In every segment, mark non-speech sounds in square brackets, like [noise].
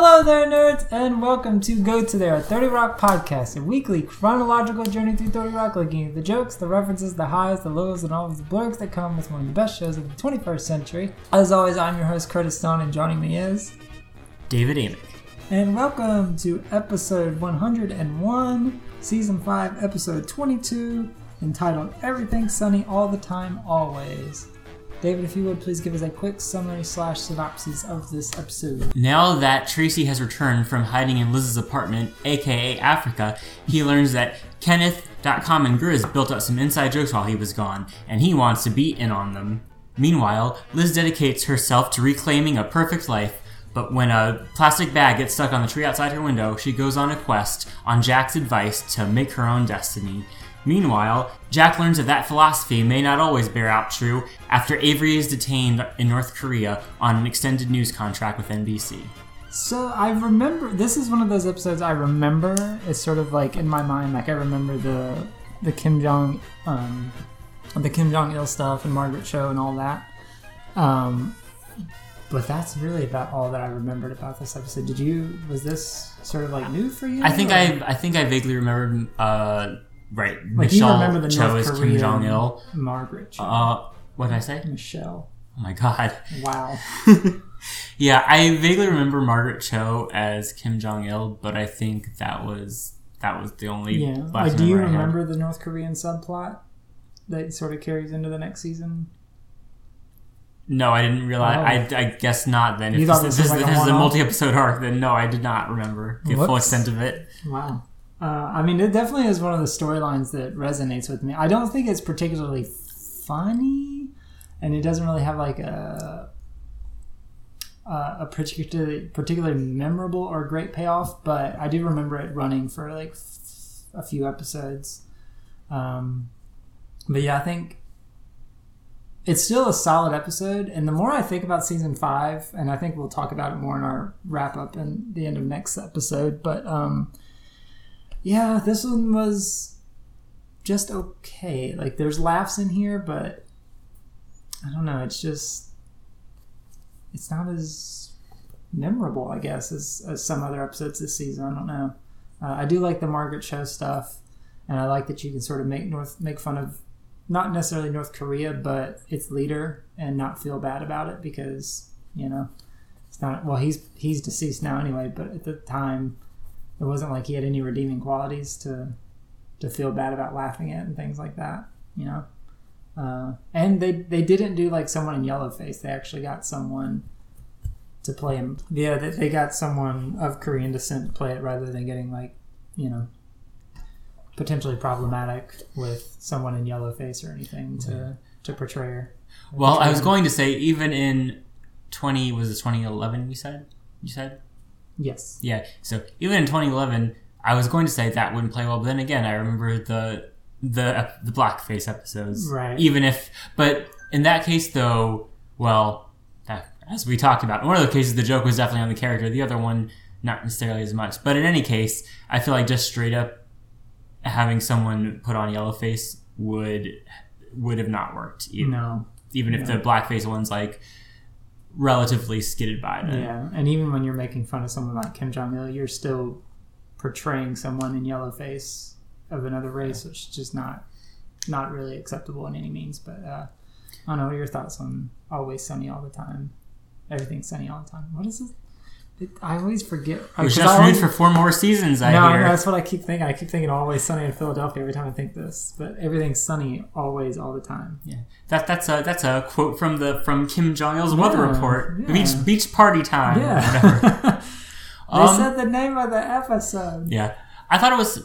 Hello there, nerds, and welcome to Go To There, a 30 Rock podcast, a weekly chronological journey through 30 Rock, looking at the jokes, the references, the highs, the lows, and all of the blergs that come with one of the best shows of the 21st century. As always, I'm your host, Curtis Stone, and joining me is. David Amick. And welcome to episode 101, season 5, episode 22, entitled Everything Sunny All the Time, Always. David, if you would please give us a quick summary slash synopsis of this episode. Now that Tracy has returned from hiding in Liz's apartment, aka Africa, he learns that Kenneth.com and Grizz built up some inside jokes while he was gone, and he wants to be in on them. Meanwhile, Liz dedicates herself to reclaiming a perfect life, but when a plastic bag gets stuck on the tree outside her window, she goes on a quest, on Jack's advice, to make her own destiny. Meanwhile, Jack learns that that philosophy may not always bear out true after Avery is detained in North Korea on an extended news contract with NBC. So I remember this is one of those episodes I remember. It's sort of like in my mind, like I remember the the Kim Jong um, the Kim Jong Il stuff and Margaret Cho and all that. Um, but that's really about all that I remembered about this episode. Did you? Was this sort of like new for you? I think or- I I think I vaguely remembered uh right like you Michelle remember the Cho North is Korean Kim Jong Il. Margaret Cho. Uh, what did I say? Michelle. Oh my god. Wow. [laughs] Yeah, I vaguely remember Margaret Cho as Kim Jong Il, but I think that was that was the only Yeah. Like, do you memory I had. remember the North Korean subplot that sort of carries into the next season? No, I didn't realize. Oh. I, I guess not. Then if You this, this, this was this, a is a multi-episode arc, then no, I did not remember the full extent of it. Wow. Uh, I mean, it definitely is one of the storylines that resonates with me. I don't think it's particularly funny, and it doesn't really have like a a particularly particularly memorable or great payoff. But I do remember it running for like a few episodes. Um, but yeah, I think it's still a solid episode. And the more I think about season five, and I think we'll talk about it more in our wrap up and the end of next episode, but um, yeah, this one was just okay. Like there's laughs in here, but I don't know. It's just it's not as memorable, I guess, as, as some other episodes this season. I don't know. Uh, I do like the Margaret Cho stuff, and I like that you can sort of make North make fun of not necessarily North Korea, but its leader, and not feel bad about it because you know it's not. Well, he's he's deceased now anyway, but at the time it wasn't like he had any redeeming qualities to to feel bad about laughing at and things like that you know? Uh, and they they didn't do like someone in yellowface. They actually got someone to play him. Yeah they, they got someone of korean descent to play it rather than getting like you know potentially problematic with someone in yellowface or anything to to portray her. Well, I was him. going to say even in twenty was it twenty eleven? You said? You said yes yeah. So even in twenty eleven, I was going to say that wouldn't play well, but then again, I remember the the the blackface episodes, Right. Even if, but in that case, though, well, that, as we talked about, in one of the cases, the joke was definitely on the character. The other one, not necessarily as much. But in any case, I feel like just straight up having someone put on yellow face would would have not worked. Even, no even if the blackface one's like relatively skidded by. Then. Yeah, and even when you're making fun of someone like Kim Jong Il, you're still portraying someone in yellowface of another race, which is just not not really acceptable in any means. But uh, I don't know. Your thoughts on Always Sunny all the time? Everything's sunny all the time. What is it? I always forget. It was just I always- for four more seasons. I no, hear. no, that's what I keep thinking. I keep thinking Always Sunny in Philadelphia every time I think this. But everything's sunny always all the time. Yeah, that that's a that's a quote from the from Kim Jong Il's weather Yeah, report. yeah. Beach beach party time. or Yeah. whatever. [laughs] they Um, said the name of the episode. yeah, I thought it was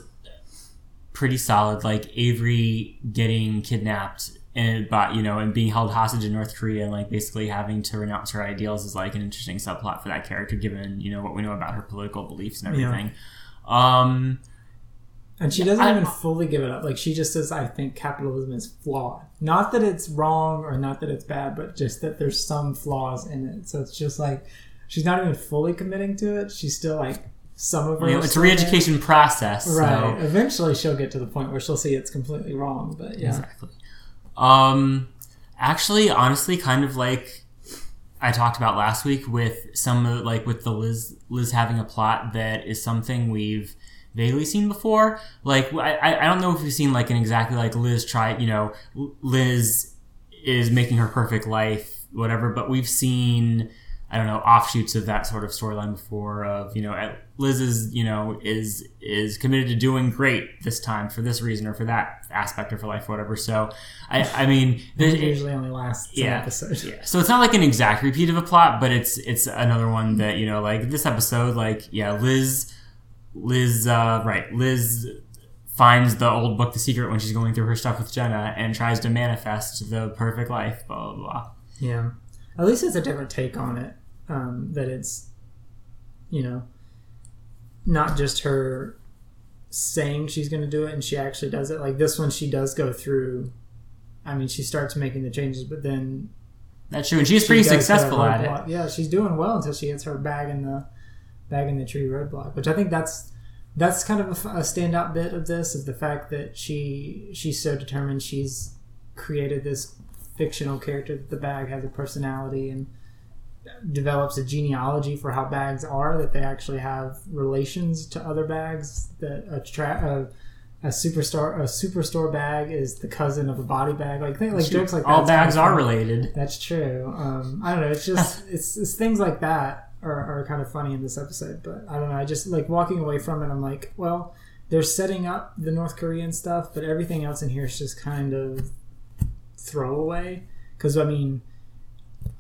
pretty solid. Like Avery getting kidnapped and but you know and being held hostage in North Korea and like basically having to renounce her ideals is like an interesting subplot for that character, given you know what we know about her political beliefs and Yeah. everything. Um, And she doesn't I- even fully give it up. Like she just says, "I think capitalism is flawed. Not that it's wrong or not that it's bad, but just that there's some flaws in it." So it's just like she's not even fully committing to it. She's still like some of her. you know, it's a re-education process. so- right? Eventually, she'll get to the point where she'll see it's completely wrong. But yeah, Exactly. Um, actually, honestly, kind of like I talked about last week with some of like with the Liz Liz having a plot that is something we've vaguely seen before. Like I I don't know if we've seen like an exactly like Liz try you know Liz is making her perfect life whatever, but we've seen I don't know offshoots of that sort of storyline before. Of you know, Liz is you know is is committed to doing great this time for this reason or for that aspect of her life, or whatever. So, I I mean, it usually only lasts yeah, episode. Yeah, so it's not like an exact repeat of a plot, but it's it's another one that you know, like this episode, like yeah, Liz, Liz, uh, right, Liz finds the old book, The Secret, when she's going through her stuff with Jenna and tries to manifest the perfect life. Blah blah blah. Yeah, at least it's a different take on it um, that it's you know not just her saying she's going to do it and she actually does it. Like this one she does go through i mean she starts making the changes but then that's true and she's she pretty successful at it. yeah she's doing well until she hits her bag in the bag in the tree roadblock which i think that's that's kind of a, a standout bit of this is the fact that she she's so determined. She's created this fictional character that the bag has a personality and develops a genealogy for how bags are that they actually have relations to other bags that attract a, a superstar a superstore bag is the cousin of a body bag. Like think like jokes like that all bags are related. That's true. Um, i don't know. It's just [laughs] it's, it's things like that are, are kind of funny in this episode but i don't know. I just like walking away from it i'm like well they're setting up the north korean stuff but everything else in here is just kind of throwaway. Because i mean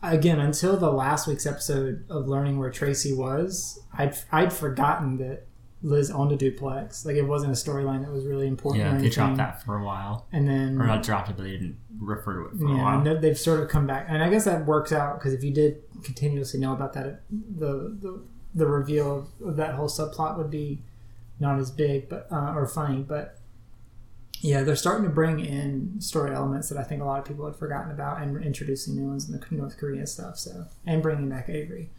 again until the last week's episode of learning where Tracy was, I'd I'd forgotten that Liz owned a duplex. Like it wasn't a storyline that was really important. Yeah, they dropped that for a while, and then or not dropped it, but they didn't refer to it for yeah, a while. and they've sort of come back, and I guess that works out because if you did continuously know about that, the the, the reveal of, of that whole subplot would be not as big, but uh, or funny, but yeah, they're starting to bring in story elements that I think a lot of people had forgotten about, and introducing new ones in the North Korean stuff. So, and bringing back Avery.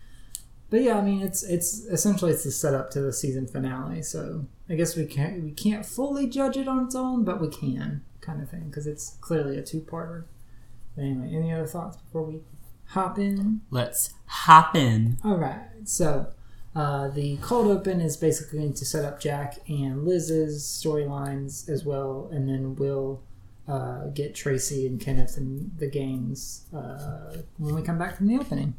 But yeah, I mean, it's it's essentially it's the setup to the season finale. So I guess we can't we can't fully judge it on its own, but we can kind of thing because it's clearly a two parter. Anyway, any other thoughts before we hop in? Let's hop in. All right, so uh, the cold open is basically going to set up Jack and Liz's storylines as well, and then we'll uh, get Tracy and Kenneth and the gangs uh, when we come back from the opening.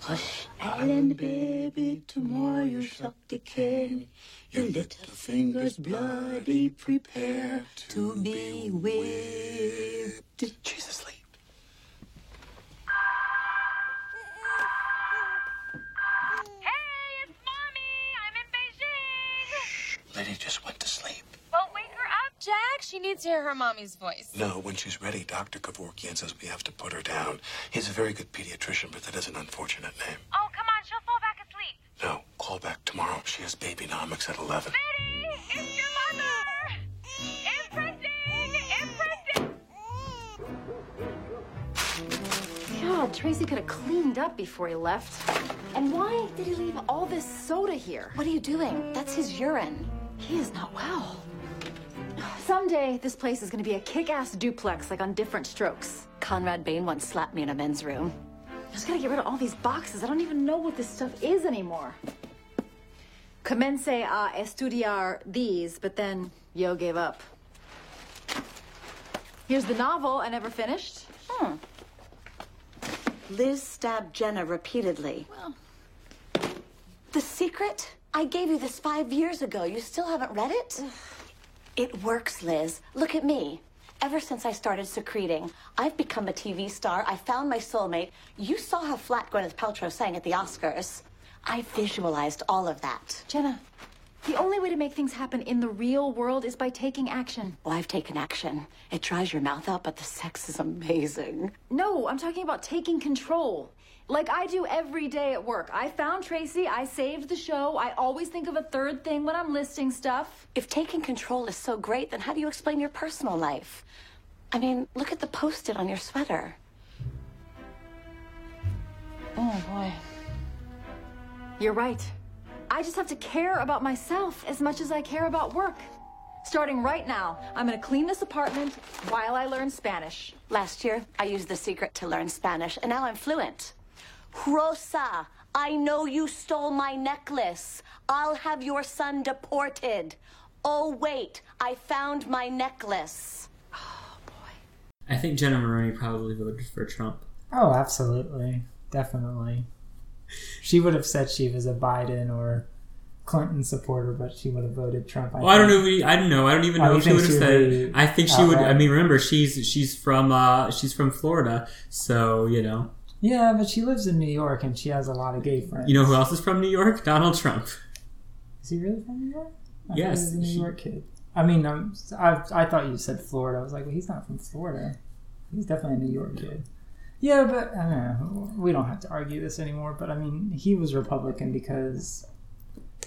Hush, island baby, tomorrow you suck the cane. Your little fingers bloody, prepare to be whipped. Jesus, Liddy just went to sleep. Well, wake her up, Jack. She needs to hear her mommy's voice. No, when she's ready, Dr. Kevorkian says we have to put her down. He's a very good pediatrician, but that is an unfortunate name. Oh, come on. She'll fall back asleep. No, call back tomorrow. She has baby babynomics at 11. Liddy, it's your mother. Imprinting! Imprinting! God, Tracy could have cleaned up before he left. And why did he leave all this soda here? What are you doing? That's his urine. He is not well. Someday, this place is going to be a kick-ass duplex, like on Diff'rent Strokes. Conrad Bain once slapped me in a men's room. I just gotta get rid of all these boxes. I don't even know what this stuff is anymore. Comencé a estudiar these, but then Yo gave up. Here's the novel I never finished. Hmm. Liz stabbed Jenna repeatedly. Well. The secret? I gave you this five years ago. You still haven't read it? [sighs] it works, Liz. Look at me. Ever since I started secreting, I've become a TV star. I found my soulmate. You saw how flat Gwyneth Paltrow sang at the Oscars. I visualized all of that. Jenna, the only way to make things happen in the real world is by taking action. Well, I've taken action. It dries your mouth out, but the sex is amazing. No, I'm talking about taking control. Like I do every day at work. I found Tracy, I saved the show. I always think of a third thing when I'm listing stuff. If taking control is so great, then how do you explain your personal life? I mean, look at the post it on your sweater. Oh boy. You're right. I just have to care about myself as much as I care about work. Starting right now, I'm gonna clean this apartment while I learn Spanish. Last year, I used The Secret to learn Spanish, and now I'm fluent. Rosa, I know you stole my necklace. I'll have your son deported. Oh, wait, I found my necklace. Oh, [sighs] boy. I think Jenna Maroney probably voted for Trump. Oh, absolutely. Definitely. She would have said she was a Biden or Clinton supporter, but she would have voted Trump. Well, I don't know. We, I don't know. I don't even Oh, know you if she would have said. would it. be I think she would. I mean, remember, she's she's from uh she's from Florida, so you know. Yeah, but she lives in New York and she has a lot of gay friends. You know who else is from New York? Donald Trump. Is he really from New York? I Yes, he was a New he- York kid. I mean, um, I, I thought you said Florida. I was like, well, he's not from Florida. He's definitely a New York kid. Yeah, but I don't know. We don't have to argue this anymore. But I mean, he was Republican because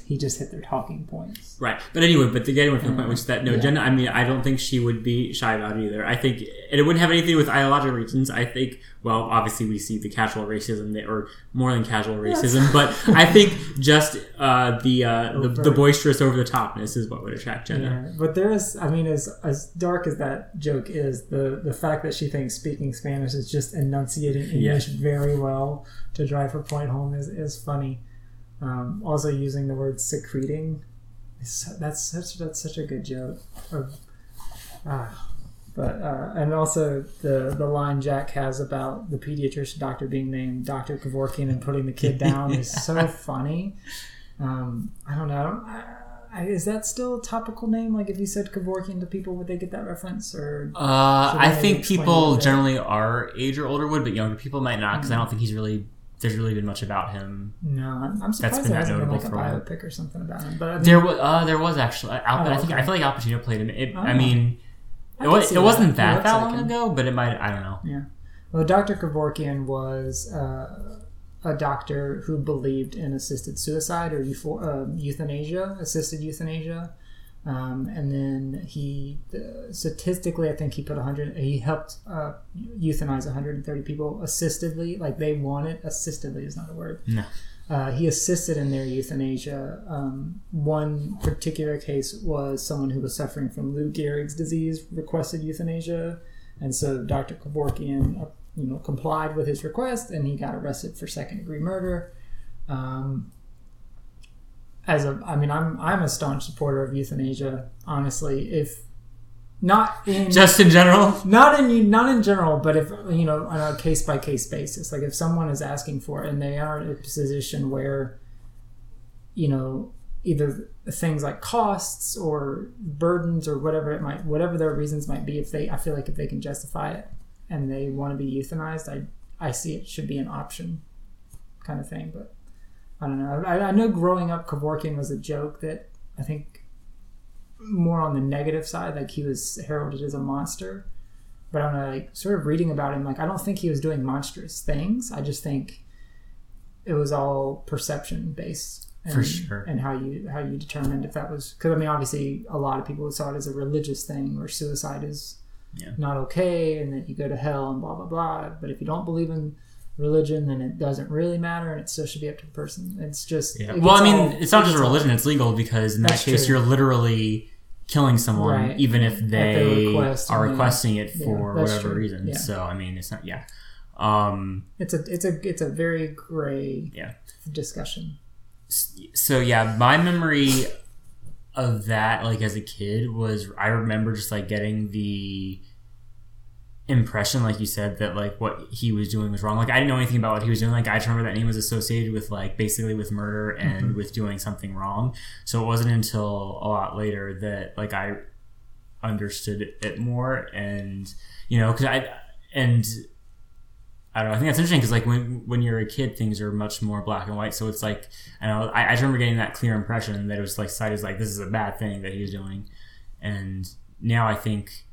he just hit their talking points. Right. But anyway, but to get away from the point, which is that no, Yeah. Jenna. I mean, I don't think she would be shy about it either. I think, and it wouldn't have anything to do with ideological reasons. I think, well, obviously we see the casual racism, that, or more than casual racism, [laughs] but I think just uh, the, uh, the the boisterous over the topness is what would attract Jenna. Yeah, but there is, I mean, as as dark as that joke is, the the fact that she thinks speaking Spanish is just enunciating English very well to drive her point home is is funny. Um, also, using the word secreting, so, that's such that's such a good joke. Or, ah, but uh, and also the the line Jack has about the pediatrician doctor being named Doctor Kevorkian and putting the kid down [laughs] is so funny. Um, I don't know. I is that still a topical name? Like, if you said Kevorkian to people, would they get that reference? Or Uh, I think people generally our age or older would, but younger people might not because I don't think he's really. There's really been much about him. no? I'm, surprised been there hasn't been notable like a for a biopic or something about him. But I mean, There was, uh, there was actually. Al, Oh, I think okay. I feel like Al Pacino played him. It, I Oh. mean, I it, was, it wasn't that that long him. ago, but it might. I don't know. Yeah. Well, Dr. Kevorkian was uh, a doctor who believed in assisted suicide or eupho- uh, euthanasia, assisted euthanasia. Um, and then he, uh, statistically, I think he put 100, he helped uh, euthanize 130 people assistedly. Like they wanted, assistedly is not a word. No. Uh, he assisted in their euthanasia. Um, one particular case was someone who was suffering from Lou Gehrig's disease requested euthanasia, and so Dr. Kevorkian, uh, you know, complied with his request, and he got arrested for second degree murder. Um, as a, I mean, I'm I'm a staunch supporter of euthanasia. Honestly, if not in [laughs] Just in general, not in not in general, but if you know on a case by case basis, like if someone is asking for it and they are in a position where, you know, either things like costs or burdens or whatever it might, whatever their reasons might be, if they, I feel like if they can justify it and they want to be euthanized, I I see it should be an option, kind of thing. But I don't know. I, I know growing up, Kevorkian was a joke that I think more on the negative side, like he was heralded as a monster. But I'm like sort of reading about him, like I don't think he was doing monstrous things. I just think it was all perception based. And, For sure. and how you how you determined if that was because I mean obviously a lot of people saw it as a religious thing where suicide is Yeah. not okay and that you go to hell and blah blah blah. But if you don't believe in religion, then it doesn't really matter and it still should be up to the person. It's just Yeah. it Well, I mean, all- it's not just a religion; it's legal because in that case, true. you're literally killing someone, Right. even if they request are requesting it for that's whatever true. reason. Yeah. So, I mean, it's not. Yeah. Um. It's a it's a it's a very gray Yeah. discussion. So yeah, my memory of that, like as a kid, was I remember just like getting the impression, like you said, that like what he was doing was wrong. Like I didn't know anything about what he was doing. Like I just remember that name was associated with like basically with murder and mm-hmm. with doing something wrong. So it wasn't until a lot later that like I understood it more, and you know, because I and I don't know. I think that's interesting because like when when you're a kid, things are much more black and white. So it's like I know I, I just remember getting that clear impression that it was like cited as like this is a bad thing that he's doing, and now I think,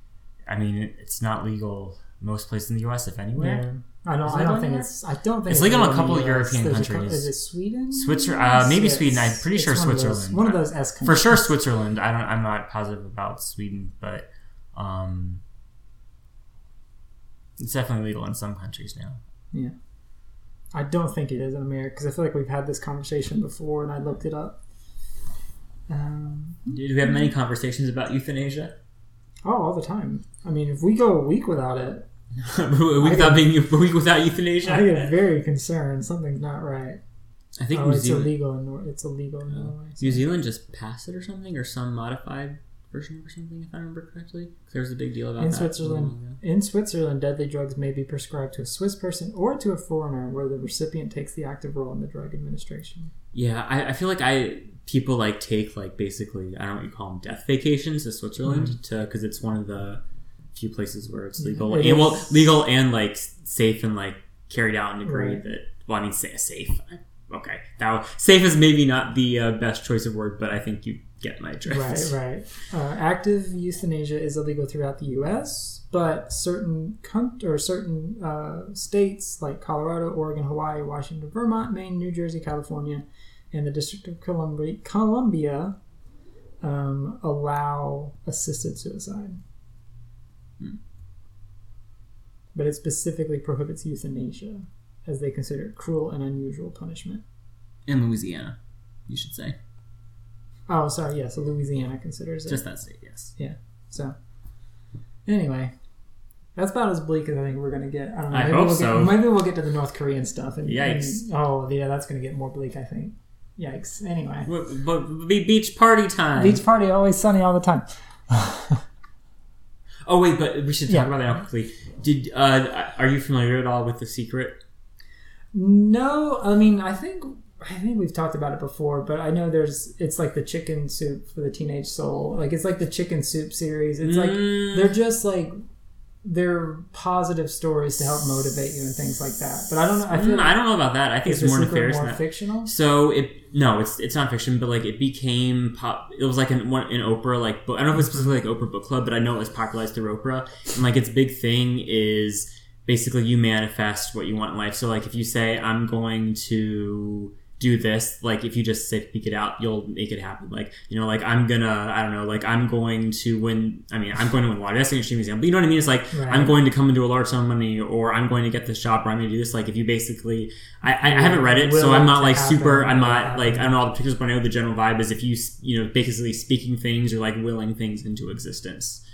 I mean, it's not legal most places in the U.S. if anywhere. Yeah, I don't. Is I don't think it's. I don't think It's legal in a couple of European There's countries. is it Sweden? Switzerland. uh, maybe Yes. Sweden. I'm pretty sure one of those- Switzerland. One of those S For sure, Switzerland. I don't. I'm not positive about Sweden, but um, it's definitely legal in some countries now. Yeah. I don't think it is in America because I feel like we've had this conversation before and I looked it up. Um, Do we have many conversations about euthanasia? Oh, all the time. I mean, if we go a week without it, [laughs] a week without being a week without euthanasia. I get very concerned. Something's not right. I think Oh, New it's Zealand, illegal in Nor- it's illegal in oh. Norway. New Zealand just passed it or something, or some modified version or something, if I remember correctly. There was a big deal about In that. Switzerland, in Switzerland, deadly drugs may be prescribed to a Swiss person or to a foreigner, where the recipient takes the active role in the drug administration. Yeah, I, I feel like I people like take like basically I don't know what you call them death vacations to Switzerland to because it's one of the few places where it's legal it and well legal and like safe and like carried out in a degree Right. that well I mean say safe okay now safe is maybe not the uh, best choice of word but I think you get my drift Right, [laughs] right. Uh, active euthanasia is illegal throughout the U.S., but certain con- or certain uh, states like Colorado, Oregon, Hawaii, Washington, Vermont, Maine, New Jersey, California, and the District of Columbia, Columbia um, allow assisted suicide. But it specifically prohibits euthanasia, as they consider it cruel and unusual punishment. in Louisiana you should say Oh, sorry. Yes, Louisiana considers it. just that state yes Yeah. So, anyway, that's about as bleak as I think we're gonna get. I don't know. I maybe hope we'll so. Get, maybe we'll get to the North Korean stuff. And, Yikes. and- oh, yeah, that's gonna get more bleak. I think. Yikes. Anyway, But, but be beach party time beach party always sunny all the time. [laughs] oh wait but we should talk Yeah. about that quickly did uh are you familiar at all with the secret No, I mean, I think I think we've talked about it before, but I know there's it's like the chicken soup for the teenage soul. Like it's like the chicken soup series. It's like Mm. they're just like they're positive stories to help motivate you and things like that. But I don't know. I Mm, I don't know about that. I think it's more nefarious more than that. fictional. So it no, it's it's not fiction, but like it became pop. It was like an one in Oprah like book. I don't know if it's specifically like Oprah book club, but I know it was popularized through Oprah. And like its big thing is basically you manifest what you want in life. So like if you say I'm going to do this, like if you just say speak it out, you'll make it happen. Like you know, like I'm gonna I don't know, like I'm going to win. I mean, I'm going to win water. That's an extreme example, but you know what I mean. It's like Right. I'm going to come into a large sum of money, or I'm going to get this job, or I'm going to do this. Like if you basically, I, I, I haven't read it, so I'm not like happen, super. I'm not like I don't know all the pictures, but I know the general vibe is if you you know basically speaking things or like willing things into existence.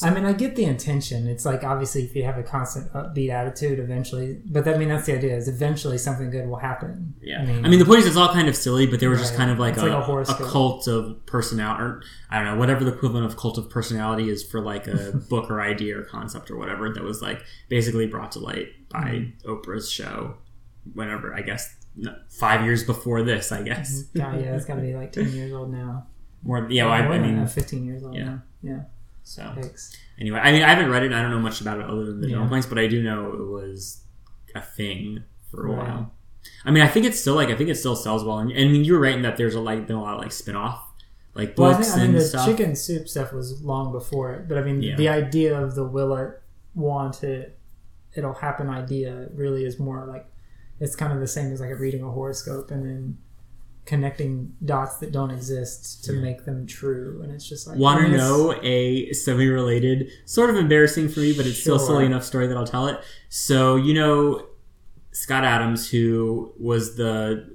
I mean, I get the intention. It's like obviously if you have a constant upbeat attitude, eventually. But I mean, that's the idea. Is eventually something good will happen. Yeah, I mean, the point is it's all kind of silly, but there was just kind of like a, like a a, cult of personality, or I don't know, whatever the equivalent of cult of personality is for like a [laughs] book or idea or concept or whatever that was like basically brought to light by Mm-hmm. Oprah's show. Whenever I guess five years before this, I guess. God, yeah, it's got to be like ten years old now. More, yeah, well, I, I than mean, that, fifteen years old yeah. now. Yeah, so Yikes. anyway, I mean, I haven't read it. and I don't know much about it other than the Yeah. general points, but I do know it was a thing for a Right. while. I mean, I think it's still like I think it still sells well, and, and I mean, you were right in that there's a like been a lot of like spin off like Well, I books think I mean the stuff. chicken soup stuff was long before it, but I mean Yeah. the idea of the will it, want it, it'll happen idea really is more like it's kind of the same as like reading a horoscope and then connecting dots that don't exist to make them true, and it's just like Want to know a semi-related, sort of embarrassing for me, but it's still silly enough story that I'll tell it. So you know, Scott Adams, who was the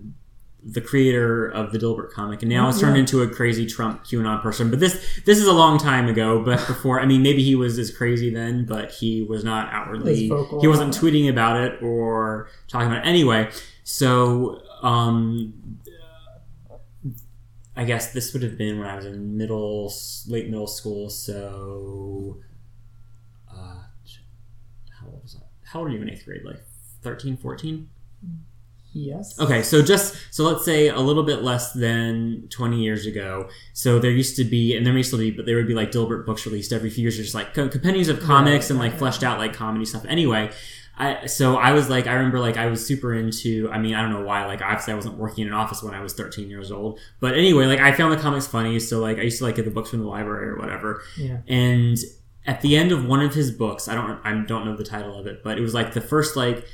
the creator of the Dilbert comic, and now has turned Yeah. into a crazy Trump QAnon person. But this this is a long time ago. But before, I mean, maybe he was as crazy then, but he was not outwardly. Vocal He wasn't tweeting about it or talking about it anyway. So. um I guess this would have been when I was in middle, late middle school. So, uh, how old was I? How old are you in eighth grade? Like 13, 14? yes, Okay, so just so let's say a little bit less than twenty years ago. So there used to be, and there may still be, but there would be like Dilbert books released every few years, just like co- compendiums of comics and like fleshed out like comedy stuff. Anyway, I so I was like I remember like I was super into. I mean I don't know why. Like obviously I wasn't working in an office when I was thirteen years old, but anyway, like I found the comics funny. So like I used to like get the books from the library or whatever. yeah, And at the end of one of his books, I don't I don't know the title of it, but it was like the first like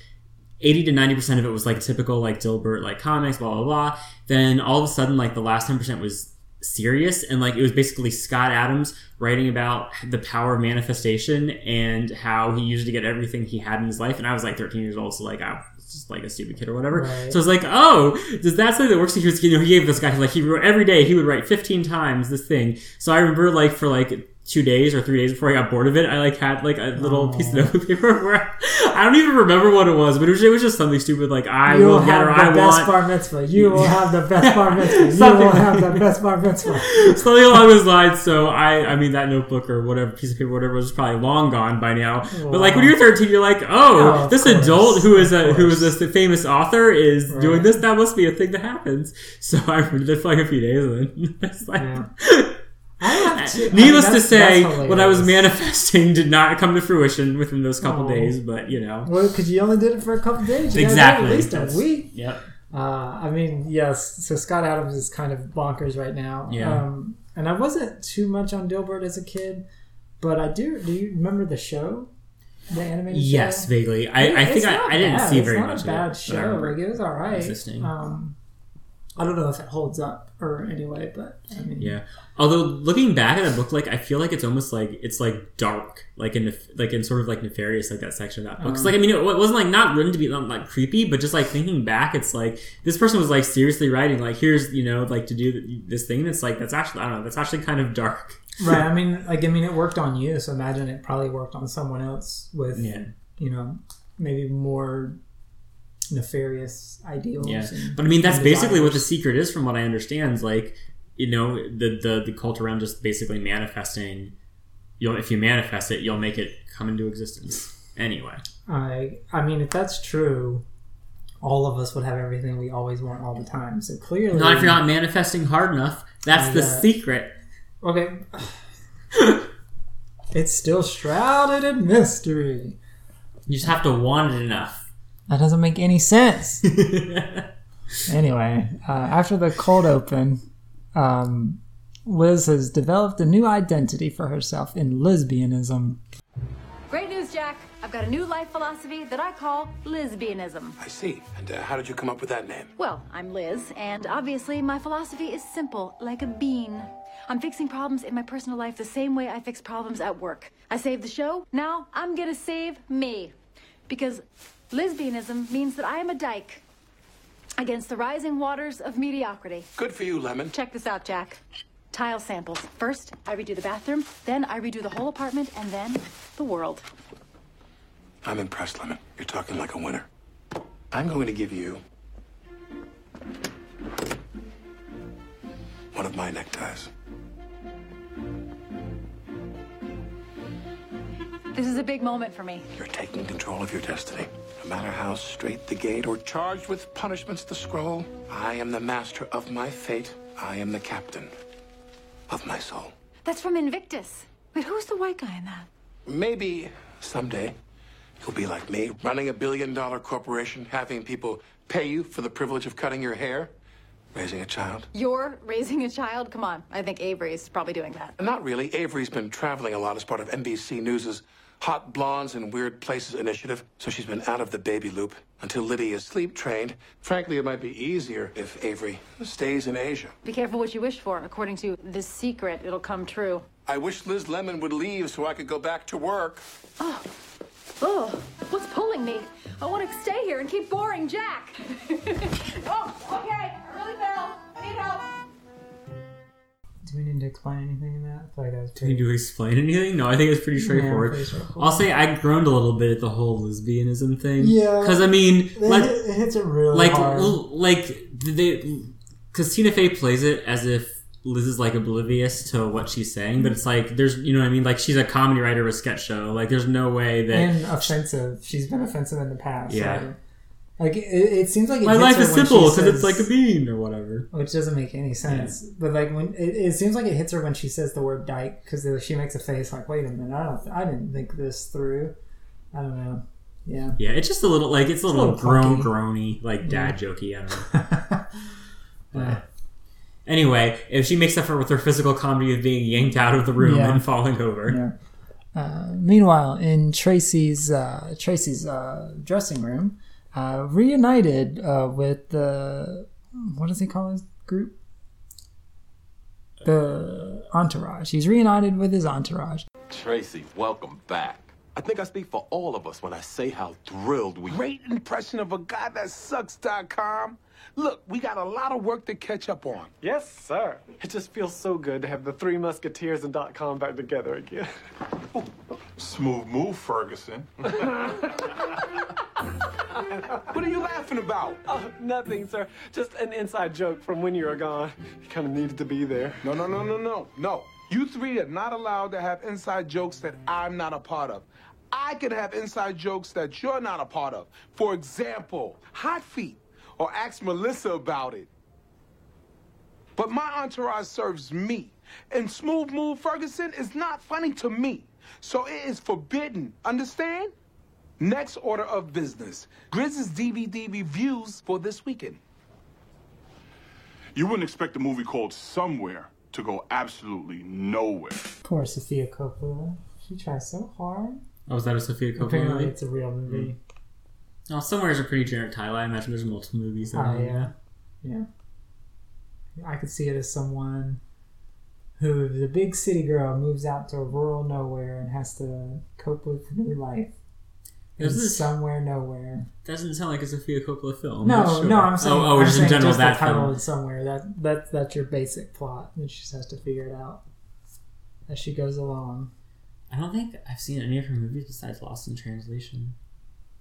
80 to 90% of it was like typical like Dilbert like comics, blah blah blah. Then all of a sudden like the last 10% was serious and like it was basically Scott Adams writing about the power of manifestation and how he used to get everything he had in his life and I was like 13 years old so like I was just like a stupid kid or whatever. Right. So it's like, oh, does that say that works? He was, you know, he gave this guy like he wrote every day. He would write 15 times this thing. So I remember like for like two days or three days before I got bored of it, I like had like a little piece of notebook paper [laughs] where I don't even remember what it was, but it was, it was just something stupid like I You will will get have or the I best want. bar mitzvah. You will [laughs] have the best bar mitzvah. You will have the best bar mitzvah. something along those lines. So I, I mean, that notebook or whatever piece of paper, whatever, was probably long gone by now. But like when you're 13, you're like, oh, Oh, this course, adult who is a who is this famous author is Right. doing this. That must be a thing that happens. So I read it for like a few days, and then [laughs] it's like. Yeah. Needless to say, what I was manifesting [laughs] did not come to fruition within those couple Oh. days. But you know, Well, because you only did it for a couple days. You gotta do it exactly. At least That's- a week. Yep. Uh, I mean, yes. So Scott Adams is kind of bonkers right now. Yeah. Um, and I wasn't too much on Dilbert as a kid, but I do. Do you remember the show, the animated Yes, show? vaguely. I, I It's think I, I didn't bad. see it's very not much a of bad it. show. Like it was all right. existing. Um, I don't know if it holds up or anyway, but I mean, Yeah. Although looking back at that book, like I feel like it's almost like it's like dark, like in like in sort of like nefarious, like that section of that book. 'Cause, like I mean, it wasn't like not written to be um, like creepy, but just like thinking back, it's like this person was like seriously writing, like here's you know like to do this thing. And it's like that's actually I don't know, that's actually kind of dark. [laughs] right. I mean, like I mean, it worked on you, so imagine it probably worked on someone else with Yeah. you know maybe more nefarious ideals. Yeah, but I mean that's basically what the secret is, from what I understand. is, Like you know the the the cult around just basically manifesting. You'll if you manifest it, you'll make it come into existence. Anyway, I I mean, if that's true, all of us would have everything we always want all the time. So clearly, not if you're not manifesting hard enough. That's the Yeah. secret. okay. [laughs] it's still shrouded in mystery. You just have to want it enough. That doesn't make any sense. [laughs] anyway, uh, after the cold open, um, Liz has developed a new identity for herself in lesbianism. Great news, Jack. I've got a new life philosophy that I call lesbianism. I see. And uh, how did you come up with that name? Well, I'm Liz, and obviously my philosophy is simple, like a bean. I'm fixing problems in my personal life the same way I fix problems at work. I saved the show, now I'm gonna save me. Because lesbianism means that I am a dyke against the rising waters of mediocrity. Good for you, Lemon. Check this out, Jack. Tile samples. First, I redo the bathroom, then I redo the whole apartment, and then the world. I'm impressed, Lemon. You're talking like a winner. I'm going to give you one of my neckties. This is a big moment for me. You're taking control of your destiny. No matter how strait the gate or charged with punishments the scroll, I am the master of my fate. I am the captain of my soul. That's from Invictus. Wait, who's the white guy in that? Maybe someday you'll be like me, running a billion dollar corporation, having people pay you for the privilege of cutting your hair, raising a child. You're raising a child? Come on. I think Avery's probably doing that. Not really. Avery's been traveling a lot as part of NBC News' Hot Blondes in Weird Places initiative, so she's been out of the baby loop until Liddy is sleep trained. Frankly, it might be easier if Avery stays in Asia. Be careful what you wish for. According to The Secret, it'll come true. I wish Liz Lemon would leave so I could go back to work. Oh, oh, what's pulling me? I want to stay here and keep boring Jack. [laughs] oh, okay. I really fell. I need help. Do we need to explain anything in that? I feel like that was Do you need to explain anything? No, I think it's pretty straightforward. pretty straightforward. I'll say I groaned a little bit at the whole lesbianism thing. Yeah. because I mean, It, like, it hits it really like, hard. like they, because Tina Fey plays it as if Liz is like oblivious to what she's saying, but it's like there's, you know what I mean? Like she's a comedy writer of a sketch show. Like there's no way that and offensive. She's been offensive in the past. Yeah. Like it, it seems like it my hits life her is simple because it's like a bean or whatever. which doesn't make any sense. But like when it, it seems like it hits her when she says the word "dyke" because she makes a face like, "Wait a minute, I don't, I didn't think this through." I don't know. Yeah. Yeah, it's just a little like it's a little, little groan groany, like dad jokey. I don't know. [laughs] But anyway, if she makes up for it with her physical comedy of being yanked out of the room Yeah. and falling over. Yeah. Uh, meanwhile, in Tracy's uh, Tracy's uh, dressing room, uh, reunited uh, with the what does he call his group? The entourage. He's reunited with his entourage. Tracy, welcome back. I think I speak for all of us when I say how thrilled we Great impression of a guy that sucks.com. Look, we got a lot of work to catch up on. Yes, sir. It just feels so good to have the Three Musketeers and dot com back together again. Smooth move, Ferguson. [laughs] What are you laughing about? Oh, nothing, sir. Just an inside joke from when you were gone. You kind of needed to be there. No, no, no, no, no, no. You three are not allowed to have inside jokes that I'm not a part of. I can have inside jokes that you're not a part of. For example, hot feet, or ask Melissa about it. But my entourage serves me, and Smooth Move Ferguson is not funny to me. So it is forbidden. Understand? Next order of business Grizz's DVD reviews for this weekend. You wouldn't expect a movie called Somewhere to go absolutely nowhere. Poor Sofia Coppola. She tries so hard. Oh, was that a Sofia Coppola Apparently, movie? it's a real movie. Oh, somewhere is a pretty generic title. I imagine there's multiple movies. that Oh yeah, yeah. I could see it as someone who a big city girl moves out to a rural nowhere and has to cope with new life. in Is this- somewhere nowhere? Doesn't sound like it's a Sofia Coppola film. No, sure. no, I'm saying. Oh, oh I'm just in saying general, just that the title film. somewhere. That that that's your basic plot, and she just has to figure it out as she goes along. I don't think I've seen any of her movies besides Lost in Translation.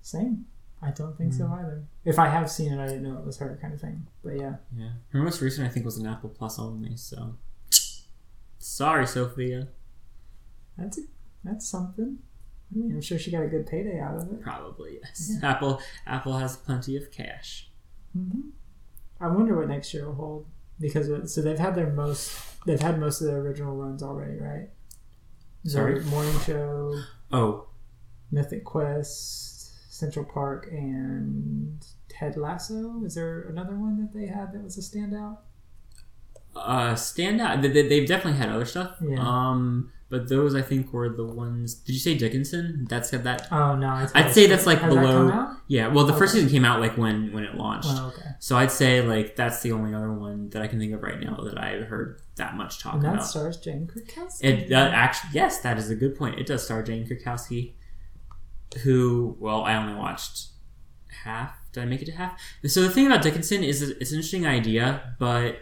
Same. I don't think Hmm. so either. If I have seen it, I didn't know it was her kind of thing. But yeah, Yeah, her most recent I think was an Apple Plus only. So, sorry, Sofia. that's a, that's something. I mean, I'm sure she got a good payday out of it. Probably yes. Apple Apple has plenty of cash. Hmm. I wonder what next year will hold because it- so they've had their most they've had most of their original runs already, right? Sorry? Morning show, Oh, Mythic Quest, Central Park, and Ted Lasso. Is there another one that they had that was a standout? uh, stand out. They, they- they've definitely had other stuff. Yeah. Um, but those I think were the ones. Did you say Dickinson? That's got that. Oh no, it's I'd say that's like Has that below. out? Yeah. Well, the first season came out like when when it launched. Oh, okay. So I'd say like that's the only other one that I can think of right now that I've heard that much talk And that about. stars Jane Krakowski. It uh, actually, yes, that is a good point. It does star Jane Krakowski, who, well, I only watched half. Did I make it to half? So the thing about Dickinson is, it's an interesting idea, but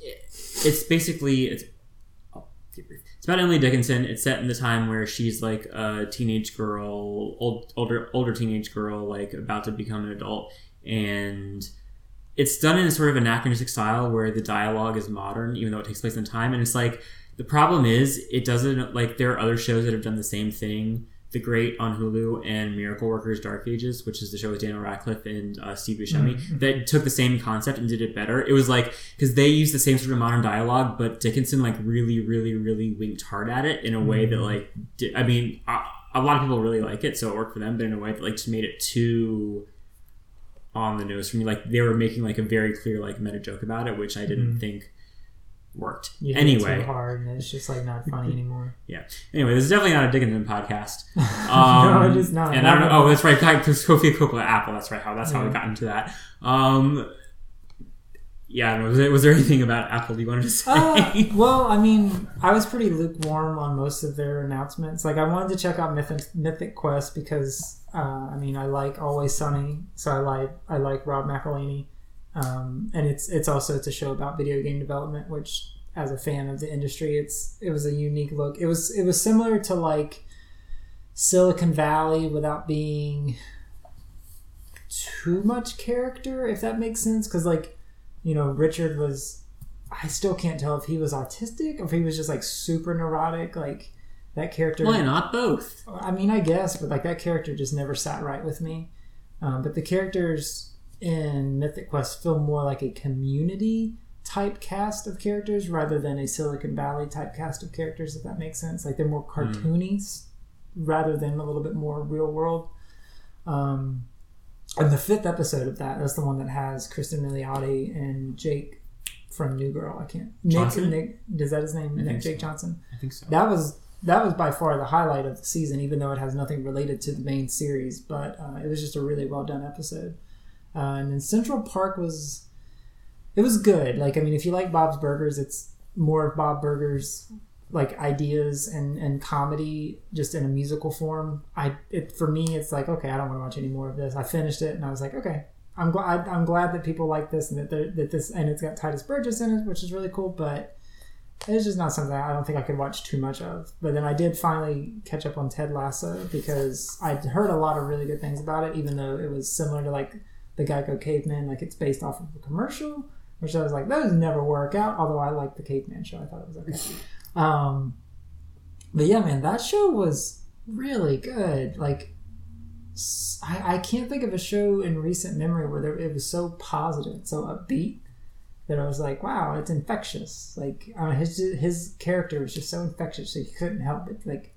it's basically it's. It's about Emily Dickinson. It's set in the time where she's like a teenage girl, old, older, older teenage girl, like about to become an adult, and it's done in a sort of anachronistic style where the dialogue is modern, even though it takes place in time. And it's like the problem is it doesn't like there are other shows that have done the same thing. The Great on Hulu and Miracle Workers Dark Ages, which is the show with Daniel Radcliffe and uh, Steve Buscemi, mm-hmm. Mm-hmm. that took the same concept and did it better. It was like because they used the same sort of modern dialogue, but Dickinson like really, really, really winked hard at it in a way that mm-hmm. like did, I mean, a, a lot of people really like it, so it worked for them, but in a way that like just made it too on the nose for me. Like they were making like a very clear like meta joke about it, which I didn't think worked. You anyway, too hard, and it's just like not funny [laughs] anymore. yeah. Anyway, this is definitely not a Dickinson podcast. Um, [laughs] No, it is not. And I don't know. Oh, that's right. Because Sofia Coppola Apple. That's right. How that's how we got into that. Um, yeah. I don't know. Was there, was there anything about Apple you wanted to say? Uh, [laughs] well, I mean, I was pretty lukewarm on most of their announcements. Like, I wanted to check out Mythic, Mythic Quest because, uh, I mean, I like Always Sunny, so I like I like Rob McElhenney, um, and it's it's also it's a show about video game development, which, as a fan of the industry, it's it was a unique look. It was it was similar to like Silicon Valley without being too much character, if that makes sense, because like you know, Richard was. I still can't tell if he was autistic or if he was just like super neurotic. Like that character. Why not both? I mean, I guess, but like that character just never sat right with me. Um, but the characters in Mythic Quest feel more like a community type cast of characters rather than a Silicon Valley type cast of characters, if that makes sense. Like they're more cartoony s- rather than a little bit more real world. Um, and the fifth episode of that, that's the one that has Kristen Milioti and Jake from New Girl. I can't. Nick, Johnson? Nick, is that his name? Nick think so. Jake Johnson I think so. that was that was by far the highlight of the season, even though it has nothing related to the main series. But uh, it was just a really well done episode. Uh, and then Central Park was it was good. Like I mean, if you like Bob's Burgers, it's more of Bob Burgers like ideas and and comedy just in a musical form. I it for me it's like okay i don't want to watch any more of this. I finished it and i was like okay i'm glad i'm glad that people like this and that that this and it's got tituss burgess in it which is really cool but it's just not something i don't think i could watch too much of. But then i did finally catch up on ted lasso because i'd heard a lot of really good things about it even though it was similar to like the geico caveman like it's based off of a commercial which i was like those never work out although i liked the caveman show i thought it was okay [laughs] um, but yeah, man, that show was really good. Like, I can't think of a show in recent memory where there, it was so positive, so upbeat that I was like, wow, it's infectious. Like, uh, his his character was just so infectious, so you couldn't help but like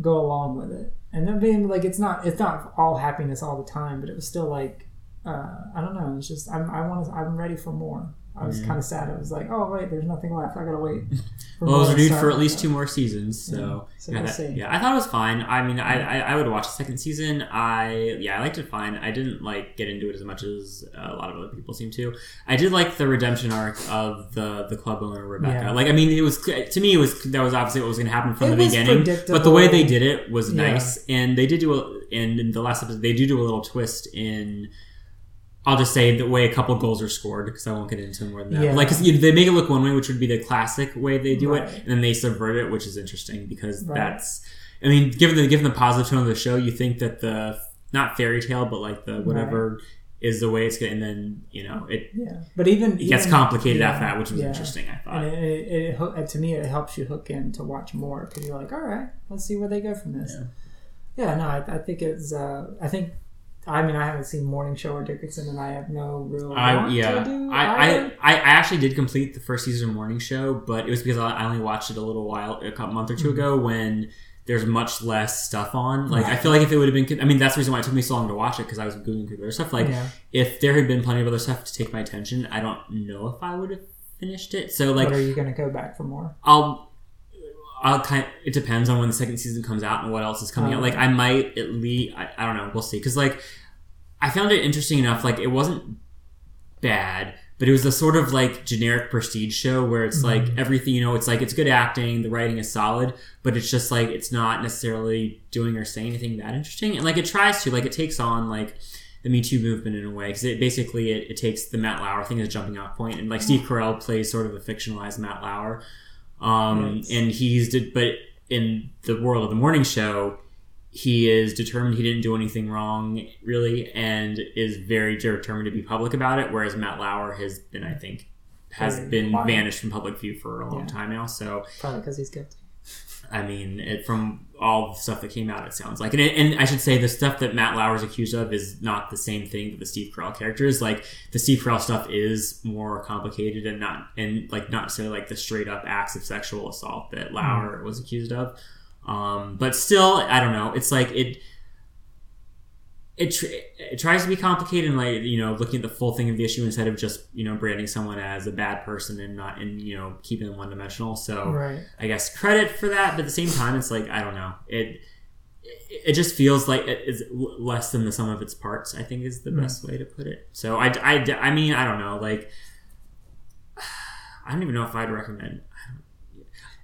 go along with it. And then being like, it's not it's not all happiness all the time, but it was still like, uh, I don't know. It's just I'm I want to I'm ready for more. I was kind of sad. I was like, oh wait, there's nothing left. I gotta wait. [laughs] For Well, it was renewed for at least two more seasons, so Yeah, so yeah, we'll that- yeah, I thought it was fine. I mean, I, I, I would watch the second season. I yeah, I liked it fine. I didn't like get into it as much as a lot of other people seem to. I did like the redemption arc of the the club owner Rebecca. Yeah. Like, I mean, it was to me, it was that was obviously what was going to happen from It the was beginning. But the way they did it was Yeah. nice, and they did do a and in the last episode they do do a little twist in. I'll just say the way a couple goals are scored because I won't get into more than that. Yeah. Like 'cause, you know, they make it look one way, which would be the classic way they do Right. it, and then they subvert it, which is interesting because Right. that's. I mean, given the given the positive tone of the show, you think that the not fairy tale, but like the whatever is the way it's going, and then you know it, Yeah, but even it gets even- complicated yeah, after that, which was yeah. interesting. I thought. And it, it, it, to me, it helps you hook in to watch more because you're like, all right, let's see where they go from this. Yeah, no, I, I think it's. Uh, I think. I mean, I haven't seen Morning Show or Dickinson, and I have no real. I, want yeah, to do I, I. I actually did complete the first season of Morning Show, but it was because I only watched it a little while, a month or Mm-hmm. two ago when there's much less stuff on. Like, I feel like if it would have been, I mean, that's the reason why it took me so long to watch it because I was googling through other stuff. Like, Yeah. if there had been plenty of other stuff to take my attention, I don't know if I would have finished it. So, like, but are you going to go back for more? I'll I'll kind it depends on when the second season comes out and what else is coming out. Oh. Like I might at least I, I don't know, we'll see. Because like I found it interesting enough. Like it wasn't bad, but it was a sort of like generic prestige show where it's like mm-hmm. everything you know. It's like it's good acting, the writing is solid, but it's just like it's not necessarily doing or saying anything that interesting. And like it tries to, like it takes on like the Me Too movement in a way because it basically it, it takes the Matt Lauer thing as a jumping off point, and like mm-hmm. Steve Carell plays sort of a fictionalized Matt Lauer, um, and he's did, but in the world of the morning show, he is determined he didn't do anything wrong really, and is very determined to be public about it. Whereas Matt Lauer has been, I think, has been quiet. vanished from public view for a long Yeah. time now. So Probably because he's guilty. I mean, it, from all the stuff that came out, it sounds like, and, it, and I should say the stuff that Matt Lauer is accused of is not the same thing that the Steve Carell character is. Like the Steve Carell stuff is more complicated and not and like not necessarily like the straight up acts of sexual assault that Lauer was accused of. Um, but still, I don't know. It's like it. It, tr- it tries to be complicated and like you know looking at the full thing of the issue instead of just you know branding someone as a bad person and not and you know keeping them one dimensional. So Right. I guess credit for that, but at the same time, it's like I don't know. It it, it just feels like it is less than the sum of its parts. I think is the hmm. best way to put it. So I, I, I mean I don't know. Like [sighs] I don't even know if I'd recommend.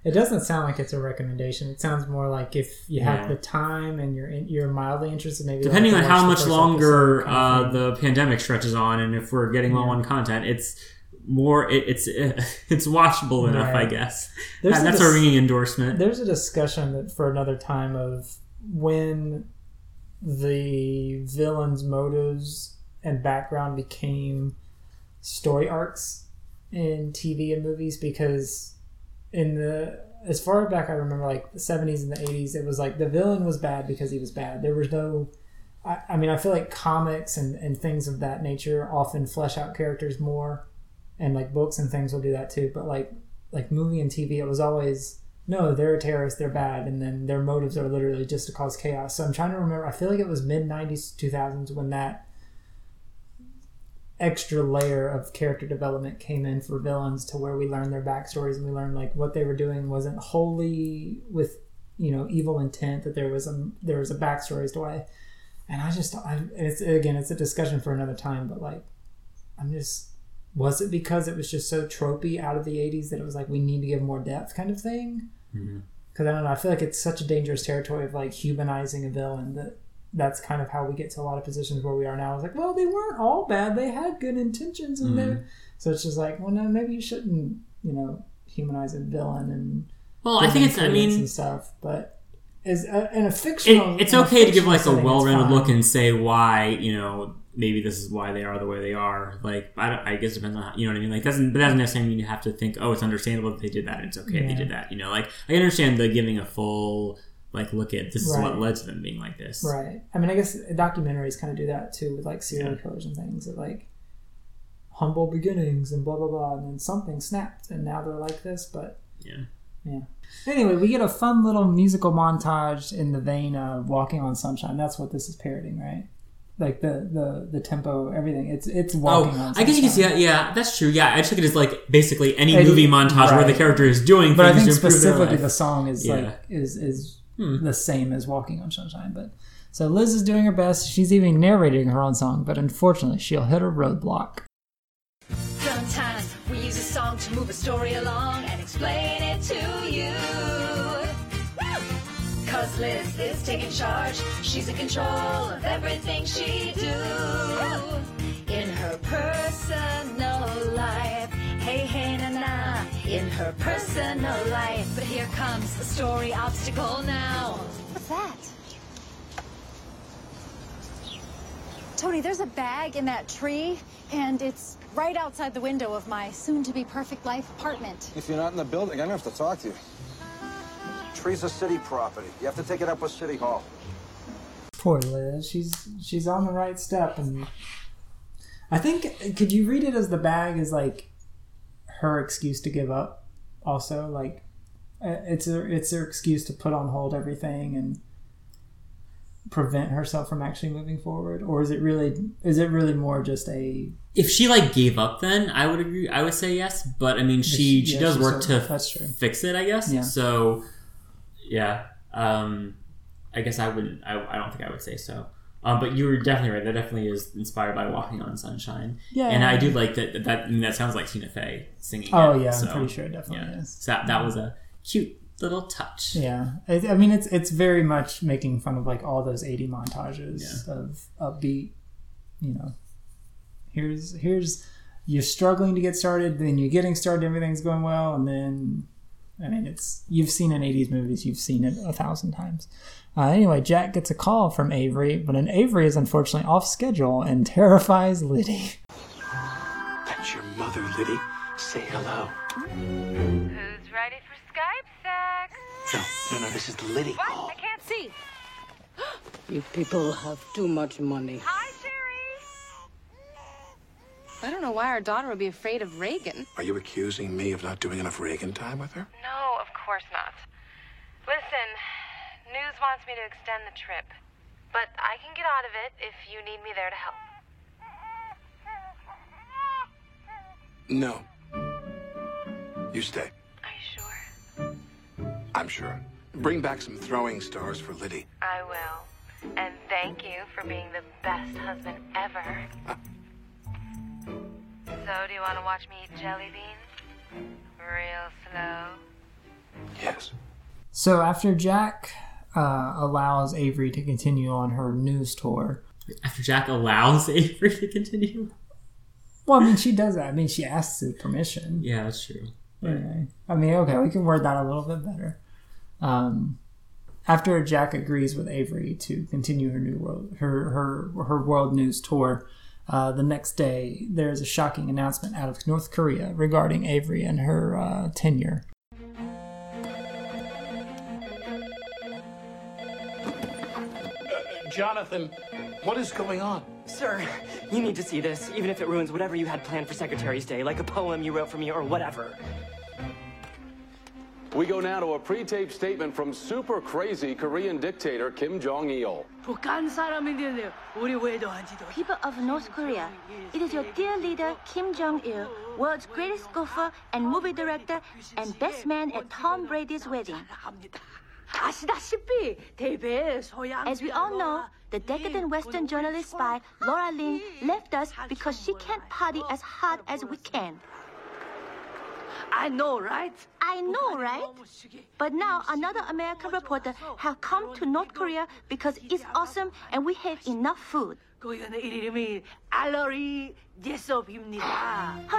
It doesn't sound like it's a recommendation. It sounds more like if you have the time and you're in, you're mildly interested, maybe Depending on how much longer kind of uh, the pandemic stretches on, and if we're getting low Yeah. on content, it's more. It, it's [laughs] it's watchable enough, I guess. There's And a that's a dis- ringing endorsement. There's a discussion that for another time of when the villain's motives and background became story arcs in TV and movies because in the as far back I remember like the 70s and the 80s it was like the villain was bad because he was bad. There was no I, I mean I feel like comics and, and things of that nature often flesh out characters more and like books and things will do that too but like like movie and TV it was always no they're a terrorist they're bad and then their motives are literally just to cause chaos. So I'm trying to remember I feel like it was mid 90s 2000s when that extra layer of character development came in for villains to where we learned their backstories and we learned like what they were doing wasn't wholly with you know evil intent that there was a there was a backstory as to why. And i just I, it's again it's a discussion for another time but like i'm just was it because it was just so tropey out of the 80s that it was like we need to give more depth kind of thing? Mm-hmm. Because i don't know i feel like it's such a dangerous territory of like humanizing a villain that that's kind of how we get to a lot of positions where we are now it's like well they weren't all bad they had good intentions and they mm-hmm. so it's just like well no maybe you shouldn't you know humanize a villain and Well, I think it's. I credence mean, and stuff but as a, in a it, fictional it's in a okay to give like a well-rounded look and say why you know maybe this is why they are the way they are. Like I, don't, I guess it depends on how, you know what I mean. Like doesn't but that doesn't necessarily mean you have to think oh it's understandable that they did that. It's okay they did that. You know, like I understand the giving a full like look at this is Right. what led to them being like this. Right. I mean, I guess documentaries kind of do that too with like serial killers and things. That like humble beginnings and blah blah blah, and then something snapped, and now they're like this. But Yeah. yeah. Anyway, we get a fun little musical montage in the vein of "Walking on Sunshine." That's what this is parroting, right? Like the the the tempo, everything. It's it's Oh, walking on. I guess you can see that. Yeah, that's true. Yeah, I took it as like basically any movie montage where the character is doing But I things think to improve their specifically the song is Yeah. Like is is Hmm. the same as "Walking on Sunshine." But so Liz is doing her best. She's even narrating her own song, but unfortunately, she'll hit a roadblock. Sometimes we use a song to move a story along and explain it to you. Cause Liz is taking charge. She's in control of everything she do. In her personal life. Hey, hey, na na. In her personal life. But here comes the story obstacle now. What's that? Tony, there's a bag in that tree, and it's right outside the window of my soon to be perfect life apartment. If you're not in the building, I'm gonna have to talk to you. Tree's a city property. You have to take it up with City Hall. Poor Liz. She's she's on the right step, and I think could you read it as the bag is like her excuse to give up? Also, like uh, it's her it's her excuse to put on hold everything and prevent herself from actually moving forward, or is it really is it really more just a if she like gave up then i would agree i would say yes but i mean she she yeah, does she work to that's true. fix it i guess Yeah. so yeah um i guess i wouldn't i, I don't think i would say so um, but you were definitely right. That definitely is inspired by "Walking on Sunshine." Yeah. and I do like that. That I mean, that sounds like Tina Fey singing. Oh it, yeah, so, I'm pretty sure it definitely yeah. is. So that, that was a cute little touch. Yeah, I, I mean it's it's very much making fun of like all those eighty montages Yeah. of upbeat. You know, here's here's you're struggling to get started, then you're getting started, everything's going well, and then I mean it's you've seen in eighties movies, you've seen it a thousand times. Uh, anyway, Jack gets a call from Avery, but an Avery is unfortunately off schedule and terrifies Liddy. That's your mother, Liddy. Say hello. Who's ready for Skype sex? No, no, no, this is the Liddy What? call. I can't see. [gasps] You people have too much money. Hi, Sherry. I don't know why our daughter would be afraid of Reagan. Are you accusing me of not doing enough Reagan time with her? No, of course not. Listen, News wants me to extend the trip, but I can get out of it if you need me there to help. No. You stay. Are you sure? I'm sure. Bring back some throwing stars for Liddy. I will. And thank you for being the best husband ever. so, do you want to watch me eat jelly beans? Real slow. Yes. So after Jack uh, allows Avery to continue on her news tour, After Jack allows Avery to continue. well, I mean she does that. I mean she asks his permission. Yeah, that's true. Anyway, I mean, okay, we can word that a little bit better. Um, after Jack agrees with Avery to continue her new world, her her her world news tour, uh, the next day there is a shocking announcement out of North Korea regarding Avery and her uh, tenure. Jonathan, what is going on? Sir, you need to see this, even if it ruins whatever you had planned for Secretary's Day, like a poem you wrote for me or whatever. We go now to a pre-taped statement from super crazy Korean dictator Kim Jong-il. People of North Korea, it is your dear leader Kim Jong-il, world's greatest golfer and movie director and best man at Tom Brady's wedding. As we all know, the decadent Western journalist spy Laura Ling left us because she can't party as hard as we can. I know, right? I know, right? But now another American reporter have come to North Korea because it's awesome and we have enough food. Her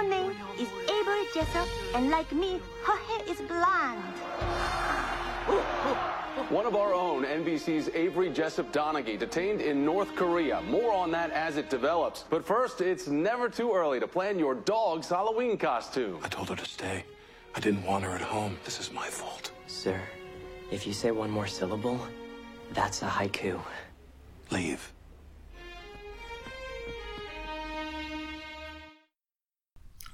name is Avery Jessup, and like me, her hair is blonde. One of our own, NBC's Avery Jessup Donaghy, detained in North Korea. More on that as it develops. But first, it's never too early to plan your dog's Halloween costume. I told her to stay. I didn't want her at home. This is my fault. Sir, if you say one more syllable, that's a haiku. Leave.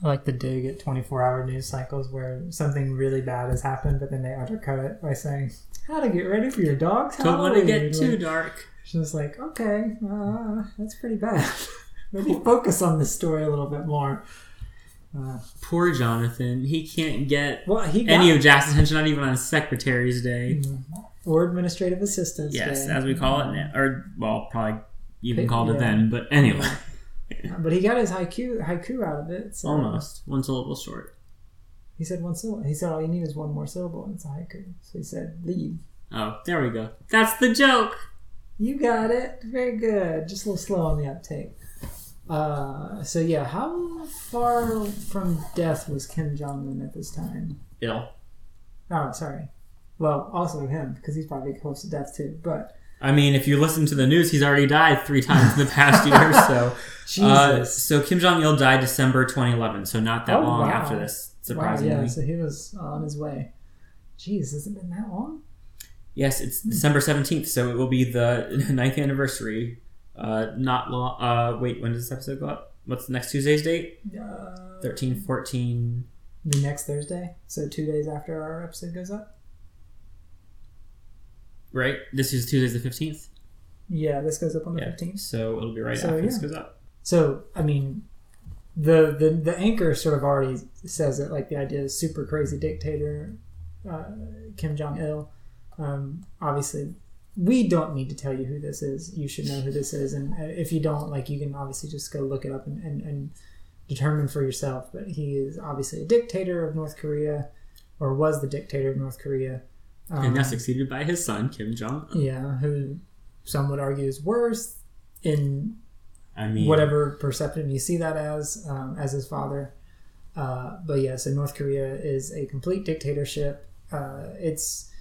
I like the dig at 24 hour news cycles where something really bad has happened, but then they undercut it by saying, How to get ready for your dog's Don't want to Halloween." get too Like, dark. Just like, okay, uh, that's pretty bad. [laughs] Maybe focus on this story a little bit more. Uh, Poor Jonathan. He can't get Well, he any of Jack's attention, not even on Secretary's Day. or administrative assistance. Yes, day. as we call it now. Or, well, probably even called it then. But anyway, [laughs] But he got his haiku haiku out of it. So almost. One syllable short. He said one syllable. He said all you need is one more syllable, and it's a haiku. So he said leave. Oh, there we go. That's the joke. You got it. Very good. Just a little slow on the uptake. Uh, so yeah, how far from death was Kim Jong Un at this time? Ill. Oh, sorry. Well, also him because he's probably close to death too. But I mean, if you listen to the news, he's already died three times in the past [laughs] year. So, [laughs] uh, so Kim Jong Il died December 2011. So not that Oh, long wow. after this, wow, surprisingly. yeah. So he was on his way. Jeez, has it been that long? Yes, it's December 17th, so it will be the [laughs] ninth anniversary. Uh, not long. Uh, wait, when does this episode go up? What's the next Tuesday's date? Uh, 13, 14. The next Thursday, so two days after our episode goes up. Right? This is Tuesday's the 15th? Yeah, this goes up on the Yeah, fifteenth. so it'll be right So, after this goes up. So I mean, the the the anchor sort of already says it. Like the idea is super crazy dictator uh, Kim Jong Il. Um, obviously, we don't need to tell you who this is. You should know who this is, and uh, if you don't, like, you can obviously just go look it up and, and, and determine for yourself. But he is obviously a dictator of North Korea, or was the dictator of North Korea. And now Um, succeeded by his son, Kim Jong Un. yeah, who some would argue is worse in I mean, whatever perception you see that as, um, as his father. Uh, but yeah, so North Korea is a complete dictatorship. Uh, it's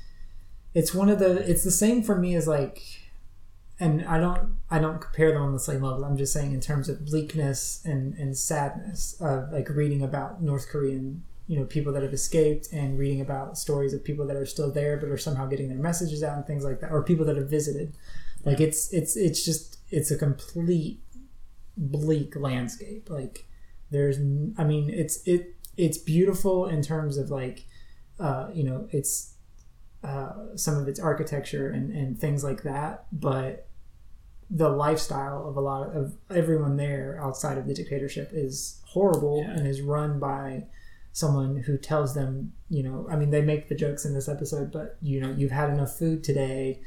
it's one of the it's the same for me as like, and I don't I don't compare them on the same level. I'm just saying in terms of bleakness and and sadness of like reading about North Korean you know people that have escaped and reading about stories of people that are still there but are somehow getting their messages out and things like that or people that have visited. Like it's it's it's just it's a complete bleak landscape. Like there's i mean it's it it's beautiful in terms of like uh you know it's uh some of its architecture and and things like that but the lifestyle of a lot of everyone there outside of the dictatorship is horrible and is run by someone who tells them you know i mean they make the jokes in this episode but you know you've had enough food today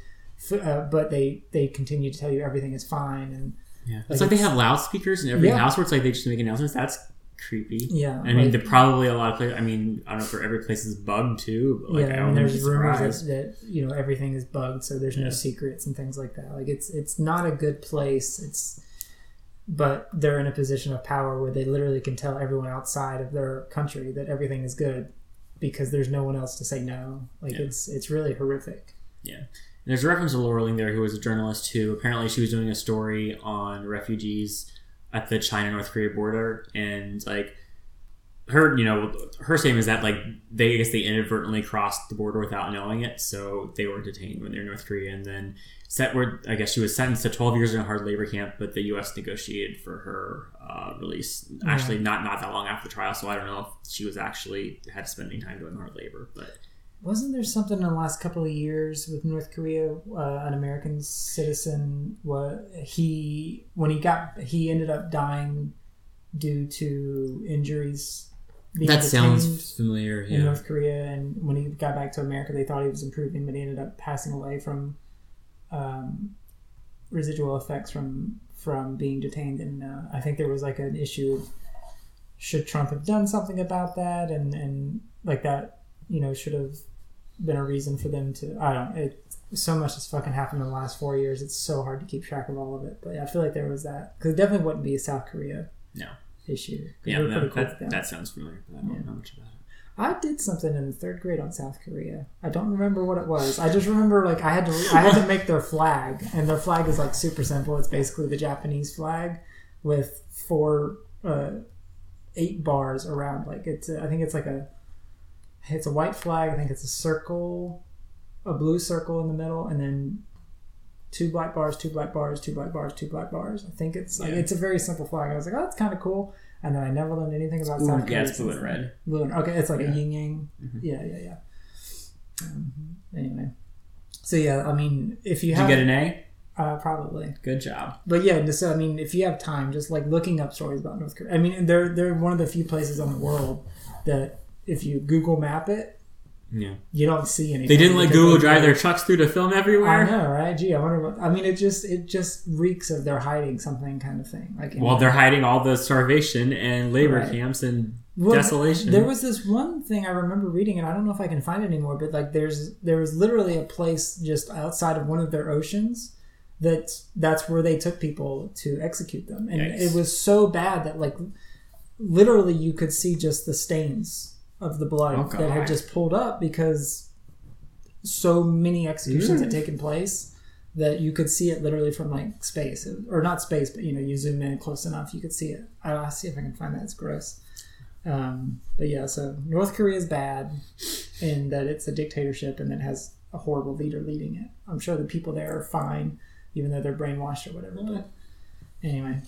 uh, but they they continue to tell you everything is fine and Yeah. It's like they have loudspeakers in every Yeah. house where it's like they just make announcements. That's creepy. Yeah, I mean, like- probably a lot of places. I mean, I don't know if every place is bugged too. But like, yeah, I and don't there's be rumors that, that you know everything is bugged, so there's no secrets and things like that. Like it's it's not a good place. It's but they're in a position of power where they literally can tell everyone outside of their country that everything is good because there's no one else to say no. Like Yeah. it's it's really horrific. Yeah. And there's a reference to Laura Ling there, who was a journalist who apparently she was doing a story on refugees at the China North Korea border, and like her, you know, her statement is that like they I guess they inadvertently crossed the border without knowing it, so they were detained when they were in North Korea, and then set were I guess she was sentenced to 12 years in a hard labor camp, but the U.S. negotiated for her uh, release. Yeah. Actually, not not that long after the trial, so I don't know if she was actually had to spend any time doing hard labor, but. Wasn't there something in the last couple of years with North Korea? Uh, an American citizen, what he when he got he ended up dying due to injuries That sounds familiar. in North Korea, and when he got back to America, they thought he was improving, but he ended up passing away from um, residual effects from from being detained. And uh, I think there was like an issue of should Trump have done something about that, and and like that, you know, should have been a reason for them to. I don't. It so much has fucking happened in the last four years. It's so hard to keep track of all of it. But I feel like there was that because it definitely wouldn't be South Korea No. Issue. Yeah, we're cool that, that sounds familiar, but I don't Yeah. know much about it. I did something in the third grade on South Korea. I don't remember what it was. I just remember like I had to I had to make their flag, and their flag is like super simple. It's basically the Japanese flag with four, uh, eight bars around. Like it's a, I think it's like a it's a white flag. I think it's a circle, a blue circle in the middle, and then two black bars, two black bars, two black bars, two black bars. I think it's like Yeah. it's a very simple flag. I was like, oh, that's kind of cool. And then I never learned anything about Ooh, South yeah, Korea. it's blue and red. Blue and okay, it's like Yeah. a yin yang. Mhm. Yeah, yeah, yeah. Um, anyway, so yeah, I mean, if you Did have you get an A? uh, probably. Good job. But yeah, just, I mean, if you have time, just like looking up stories about North Korea. I mean, they're they're one of the few places in the world that if you Google Map it, Yeah. you don't see anything. They didn't let Google drive their trucks through to film everywhere. I know, right? Gee, I wonder what. I mean, it just it just reeks of they're hiding something kind of thing. Like Well, they're hiding all the starvation and labor Right. camps and Well, desolation. There was this one thing I remember reading, and I don't know if I can find it anymore. But like, there's there was literally a place just outside of one of their oceans that that's where they took people to execute them, and Yikes. it was so bad that like literally you could see just the stains of the blood Oh, that had just pulled up because so many executions had Mm. taken place that you could see it literally from like space. Or not space but you know you zoom in close enough you could see it. I'll see if i can find that. It's gross. Um, but yeah so north korea is bad in that it's a dictatorship and it has a horrible leader leading it. I'm sure the people there are fine even though they're brainwashed or whatever but anyway.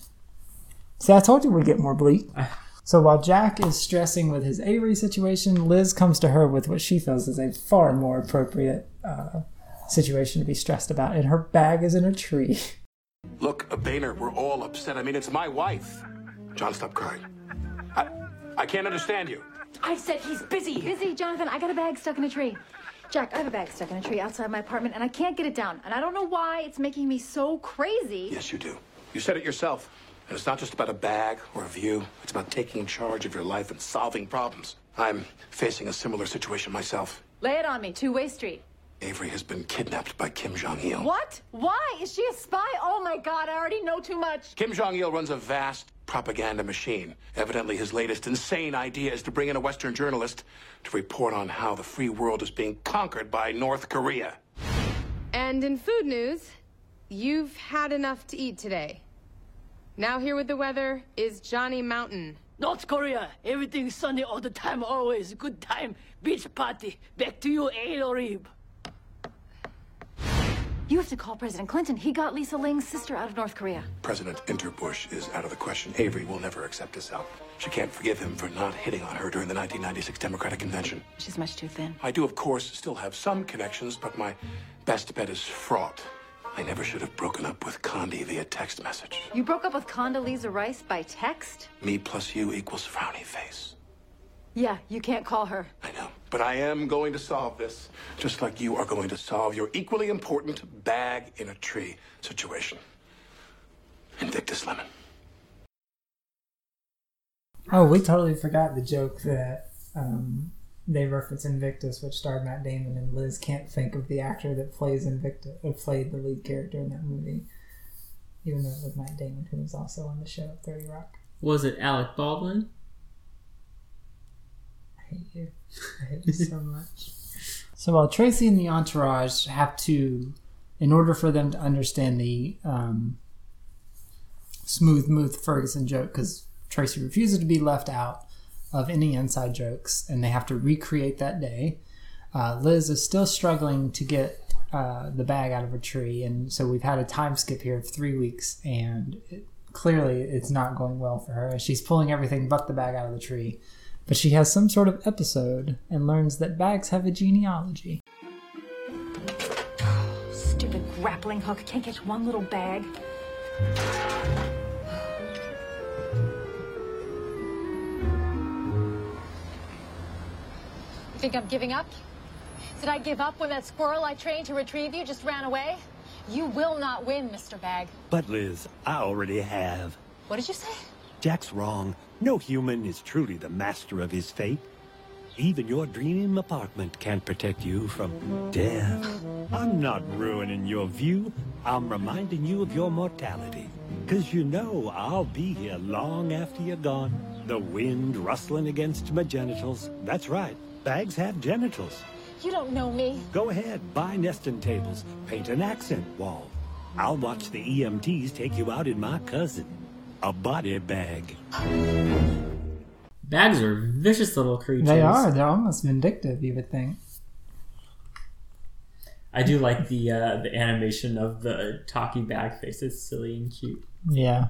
See i told you we'd get more bleak [laughs] so while Jack is stressing with his Avery situation, Liz comes to her with what she feels is a far more appropriate uh, situation to be stressed about, and her bag is in a tree. [laughs] Look, Boehner, we're all upset. I mean, it's my wife. John, stop crying. I, I can't understand you. I said he's busy. Busy, Jonathan. I got a bag stuck in a tree. Jack, I have a bag stuck in a tree outside my apartment, and I can't get it down. And I don't know why it's making me so crazy. Yes, you do. You said it yourself. And it's not just about a bag or a view. It's about taking charge of your life and solving problems. I'm facing a similar situation myself. Lay it on me, two-way street. Avery has been kidnapped by Kim Jong-il. What? Why? Is she a spy? Oh my god, I already know too much. Kim Jong-il runs a vast propaganda machine. Evidently, his latest insane idea is to bring in a Western journalist to report on how the free world is being conquered by North Korea. And in food news, you've had enough to eat today. Now here with the weather is Johnny Mountain. North Korea, everything sunny all the time, always. Good time. Beach party. Back to you, Adorib. You have to call President Clinton. He got Lisa Ling's sister out of North Korea. President Interbush is out of the question. Avery will never accept his help. She can't forgive him for not hitting on her during the 1996 Democratic Convention. She's much too thin. I do, of course, still have some connections, but my best bet is fraught. I never should have broken up with Condi via text message. You broke up with Condoleezza Rice by text? Me plus you equals frowny face. Yeah, you can't call her. I know. But I am going to solve this, just like you are going to solve your equally important bag in a tree situation. Invictus Lemon. Oh, we totally forgot the joke that um, they reference Invictus, which starred Matt Damon, and Liz can't think of the actor that plays Invictus, or played the lead character in that movie, even though it was Matt Damon, who was also on the show Thirty Rock. Was it Alec Baldwin? I hate you. I hate you so much. So while Tracy and the entourage have to, in order for them to understand the um, smooth move Ferguson joke, because Tracy refuses to be left out of any inside jokes, and they have to recreate that day. Uh, Liz is still struggling to get uh, the bag out of a tree, and so we've had a time skip here of three weeks, and it, clearly it's not going well for her. She's pulling everything but the bag out of the tree. But she has some sort of episode and learns that bags have a genealogy. Stupid grappling hook. Can't catch one little bag. Think I'm giving up? Did I give up when that squirrel I trained to retrieve you just ran away? You will not win, Mr. Bag. But Liz, I already have. What did you say? Jack's wrong. No human is truly the master of his fate. Even your dream apartment can't protect you from death. I'm not ruining your view. I'm reminding you of your mortality. Cause you know I'll be here long after you're gone. The wind rustling against my genitals. That's right. Bags have genitals. You don't know me. Go ahead, buy nesting tables, paint an accent wall. I'll watch the EMTs take you out in my cousin, a body bag. Bags are vicious little creatures. They are. They're almost vindictive, you would think. I do like the uh, the animation of the talking bag face. It's silly and cute. Yeah.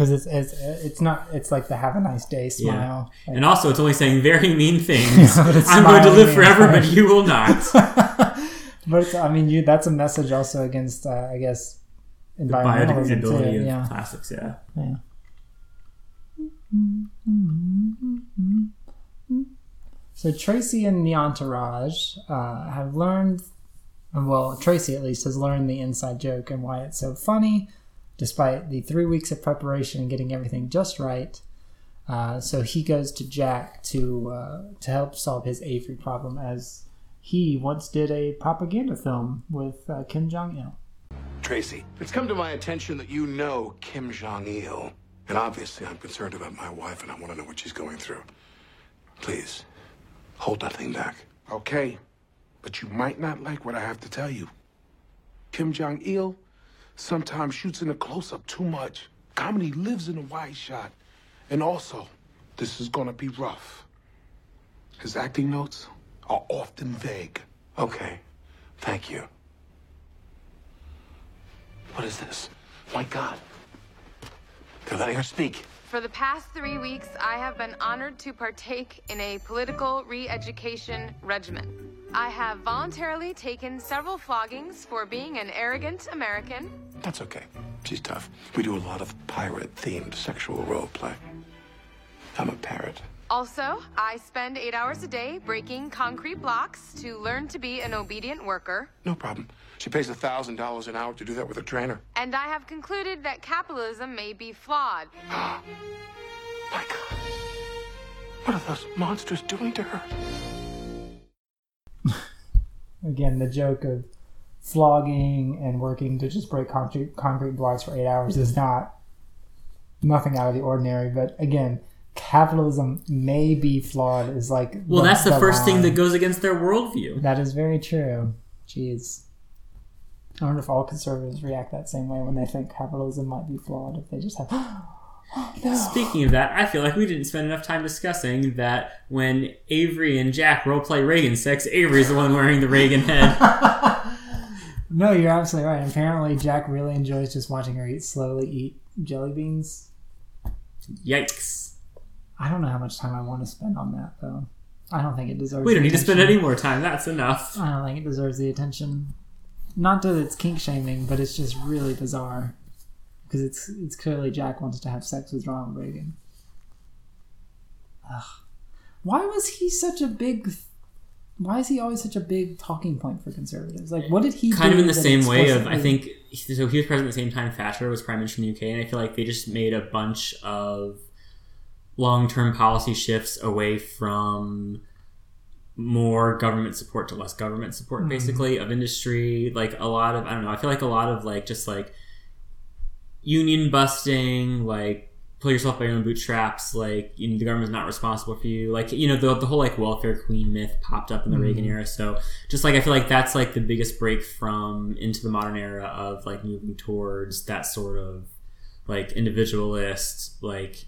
Because it's, it's it's not it's like the have a nice day smile. Yeah. And also, it's only saying very mean [laughs] things. I'm going to live forever, but you will not. [laughs] but I mean, you that's a message also against, uh, I guess, environmentalism too. of Yeah. plastics. Yeah. Yeah. So Tracy and the entourage uh, have learned, well, Tracy at least has learned the inside joke and why it's so funny, despite the three weeks of preparation and getting everything just right. Uh, so he goes to Jack to uh, to help solve his Avery problem, as he once did a propaganda film with uh, Kim Jong Il. Tracy, it's come to my attention that you know Kim Jong Il. And obviously, I'm concerned about my wife and I want to know what she's going through. Please, hold nothing back. Okay, but you might not like what I have to tell you. Kim Jong Il sometimes shoots in a close up too much. Comedy lives in a wide shot. And also, this is gonna be rough. His acting notes are often vague. Okay, thank you. What is this? My God. They're letting her speak. For the past three weeks, I have been honored to partake in a political re education regimen. I have voluntarily taken several floggings for being an arrogant American. That's okay. She's tough. We do a lot of pirate themed sexual role play. I'm a parrot. Also, I spend eight hours a day breaking concrete blocks to learn to be an obedient worker. No problem. She pays $1,000 an hour to do that with a trainer. And I have concluded that capitalism may be flawed. [gasps] Ah, what are those monsters doing to her? [laughs] Again, the joke of flogging and working to just break concrete, concrete blocks for eight hours is not nothing out of the ordinary. But again, capitalism may be flawed is like Well, that's the, first thing that goes against their worldview. That is very true. Jeez. I wonder if all conservatives react that same way when they think capitalism might be flawed. If they just have, [gasps] [gasps] Speaking of that, I feel like we didn't spend enough time discussing that when Avery and Jack roleplay Reagan sex, Avery's the one wearing the Reagan head. [laughs] no, you're absolutely right. Apparently, Jack really enjoys just watching her eat slowly eat jelly beans. Yikes! I don't know how much time I want to spend on that though. I don't think it deserves. We don't need to spend any more time. That's enough. I don't think it deserves the attention. Not that it's kink shaming, but it's just really bizarre because it's it's clearly Jack wants to have sex with Ronald Reagan. Ugh. Why was he such a big? Why is he always such a big talking point for conservatives? Like, what did he kind do of in the same way of I think so he was president at the same time Thatcher was prime minister in the UK and I feel like they just made a bunch of long-term policy shifts away from more government support to less government support Mhm. basically of industry like a lot of I don't know I feel like a lot of like just like union busting like pull yourself by your own bootstraps like you know, the government's not responsible for you like you know the, the whole like welfare queen myth popped up in the Mhm. reagan era so just like i feel like that's like the biggest break from into the modern era of like moving towards that sort of like individualist like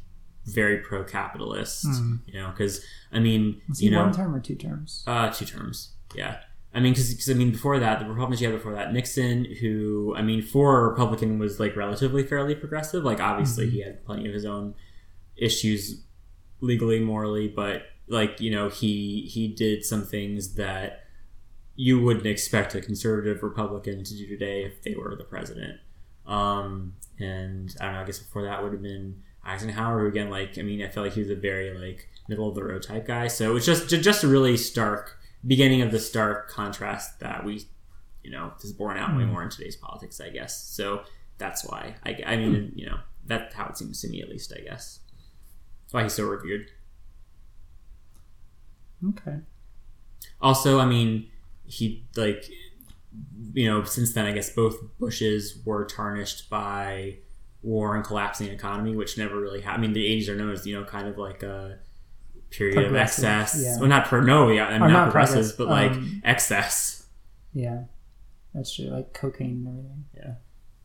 very pro-capitalist Mhm. you know because i mean you know one term or two terms? uh, two terms. Yeah. I mean, because I mean, before that, the Republicans you had before that, Nixon, who I mean, for a Republican was like relatively fairly progressive. Like, obviously, Mhm. he had plenty of his own issues, legally, morally, but like you know, he he did some things that you wouldn't expect a conservative Republican to do today if they were the president. Um, and I don't know. I guess before that would have been Eisenhower, who again, like I mean, I feel like he was a very like middle of the road type guy. So it was just just a really stark beginning of the stark contrast that we, you know, is borne out way Mm. more in today's politics, I guess. So that's why I, I mean, you know, that's how it seems to me at least. I guess that's why he's so revered. Okay. Also, I mean, he like you know since then I guess both Bushes were tarnished by war and collapsing economy, which never really happened. I mean, the '80s are known as you know kind of like a period of excess. yeah. Well, not pro, no, yeah, I mean, not, not progressive, but like um, excess. Yeah, that's true. Like cocaine and everything. Yeah.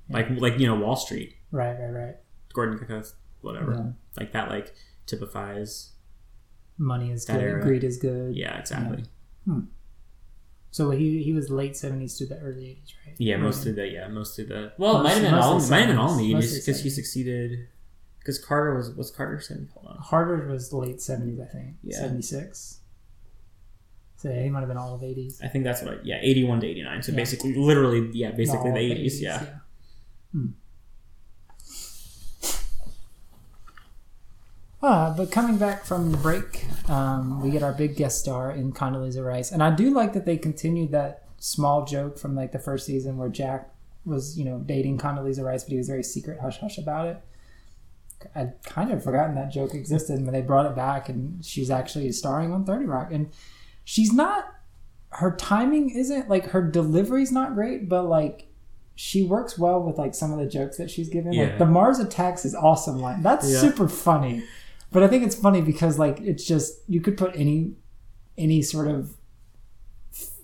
Like like you know Wall Street, Right, right, right. Gordon Gekko, whatever. Yeah. Like that, like typifies. Money is good. era. Greed is good. Yeah, exactly. Hmm. So he he was late seventies to the early eighties, right? Yeah, Or- mostly the yeah, mostly the well, it Most- might have been all might have been all in the 70s, eighties because he succeeded because Carter was was Carter seventy. Hold on, Harvard was late seventies, I think. Yeah. Seventy six. So yeah, he might have been all of eighties. I think that's what I, yeah, eighty one to eighty nine. So Yeah. basically, literally, yeah, basically the of eighties. Yeah. Hmm. Uh, but coming back from the break, um, we get our big guest star in Condoleezza Rice, and I do like that they continued that small joke from like the first season where Jack was, you know, dating Condoleezza Rice, but he was very secret, hush hush about it. I'd kind of forgotten that joke existed, but they brought it back, and she's actually starring on Thirty Rock, and she's not. Her timing isn't like her delivery's not great, but like she works well with like some of the jokes that she's given. Yeah. Like the Mars attacks is awesome line. That's Yeah. super funny. But I think it's funny because like it's just you could put any any sort of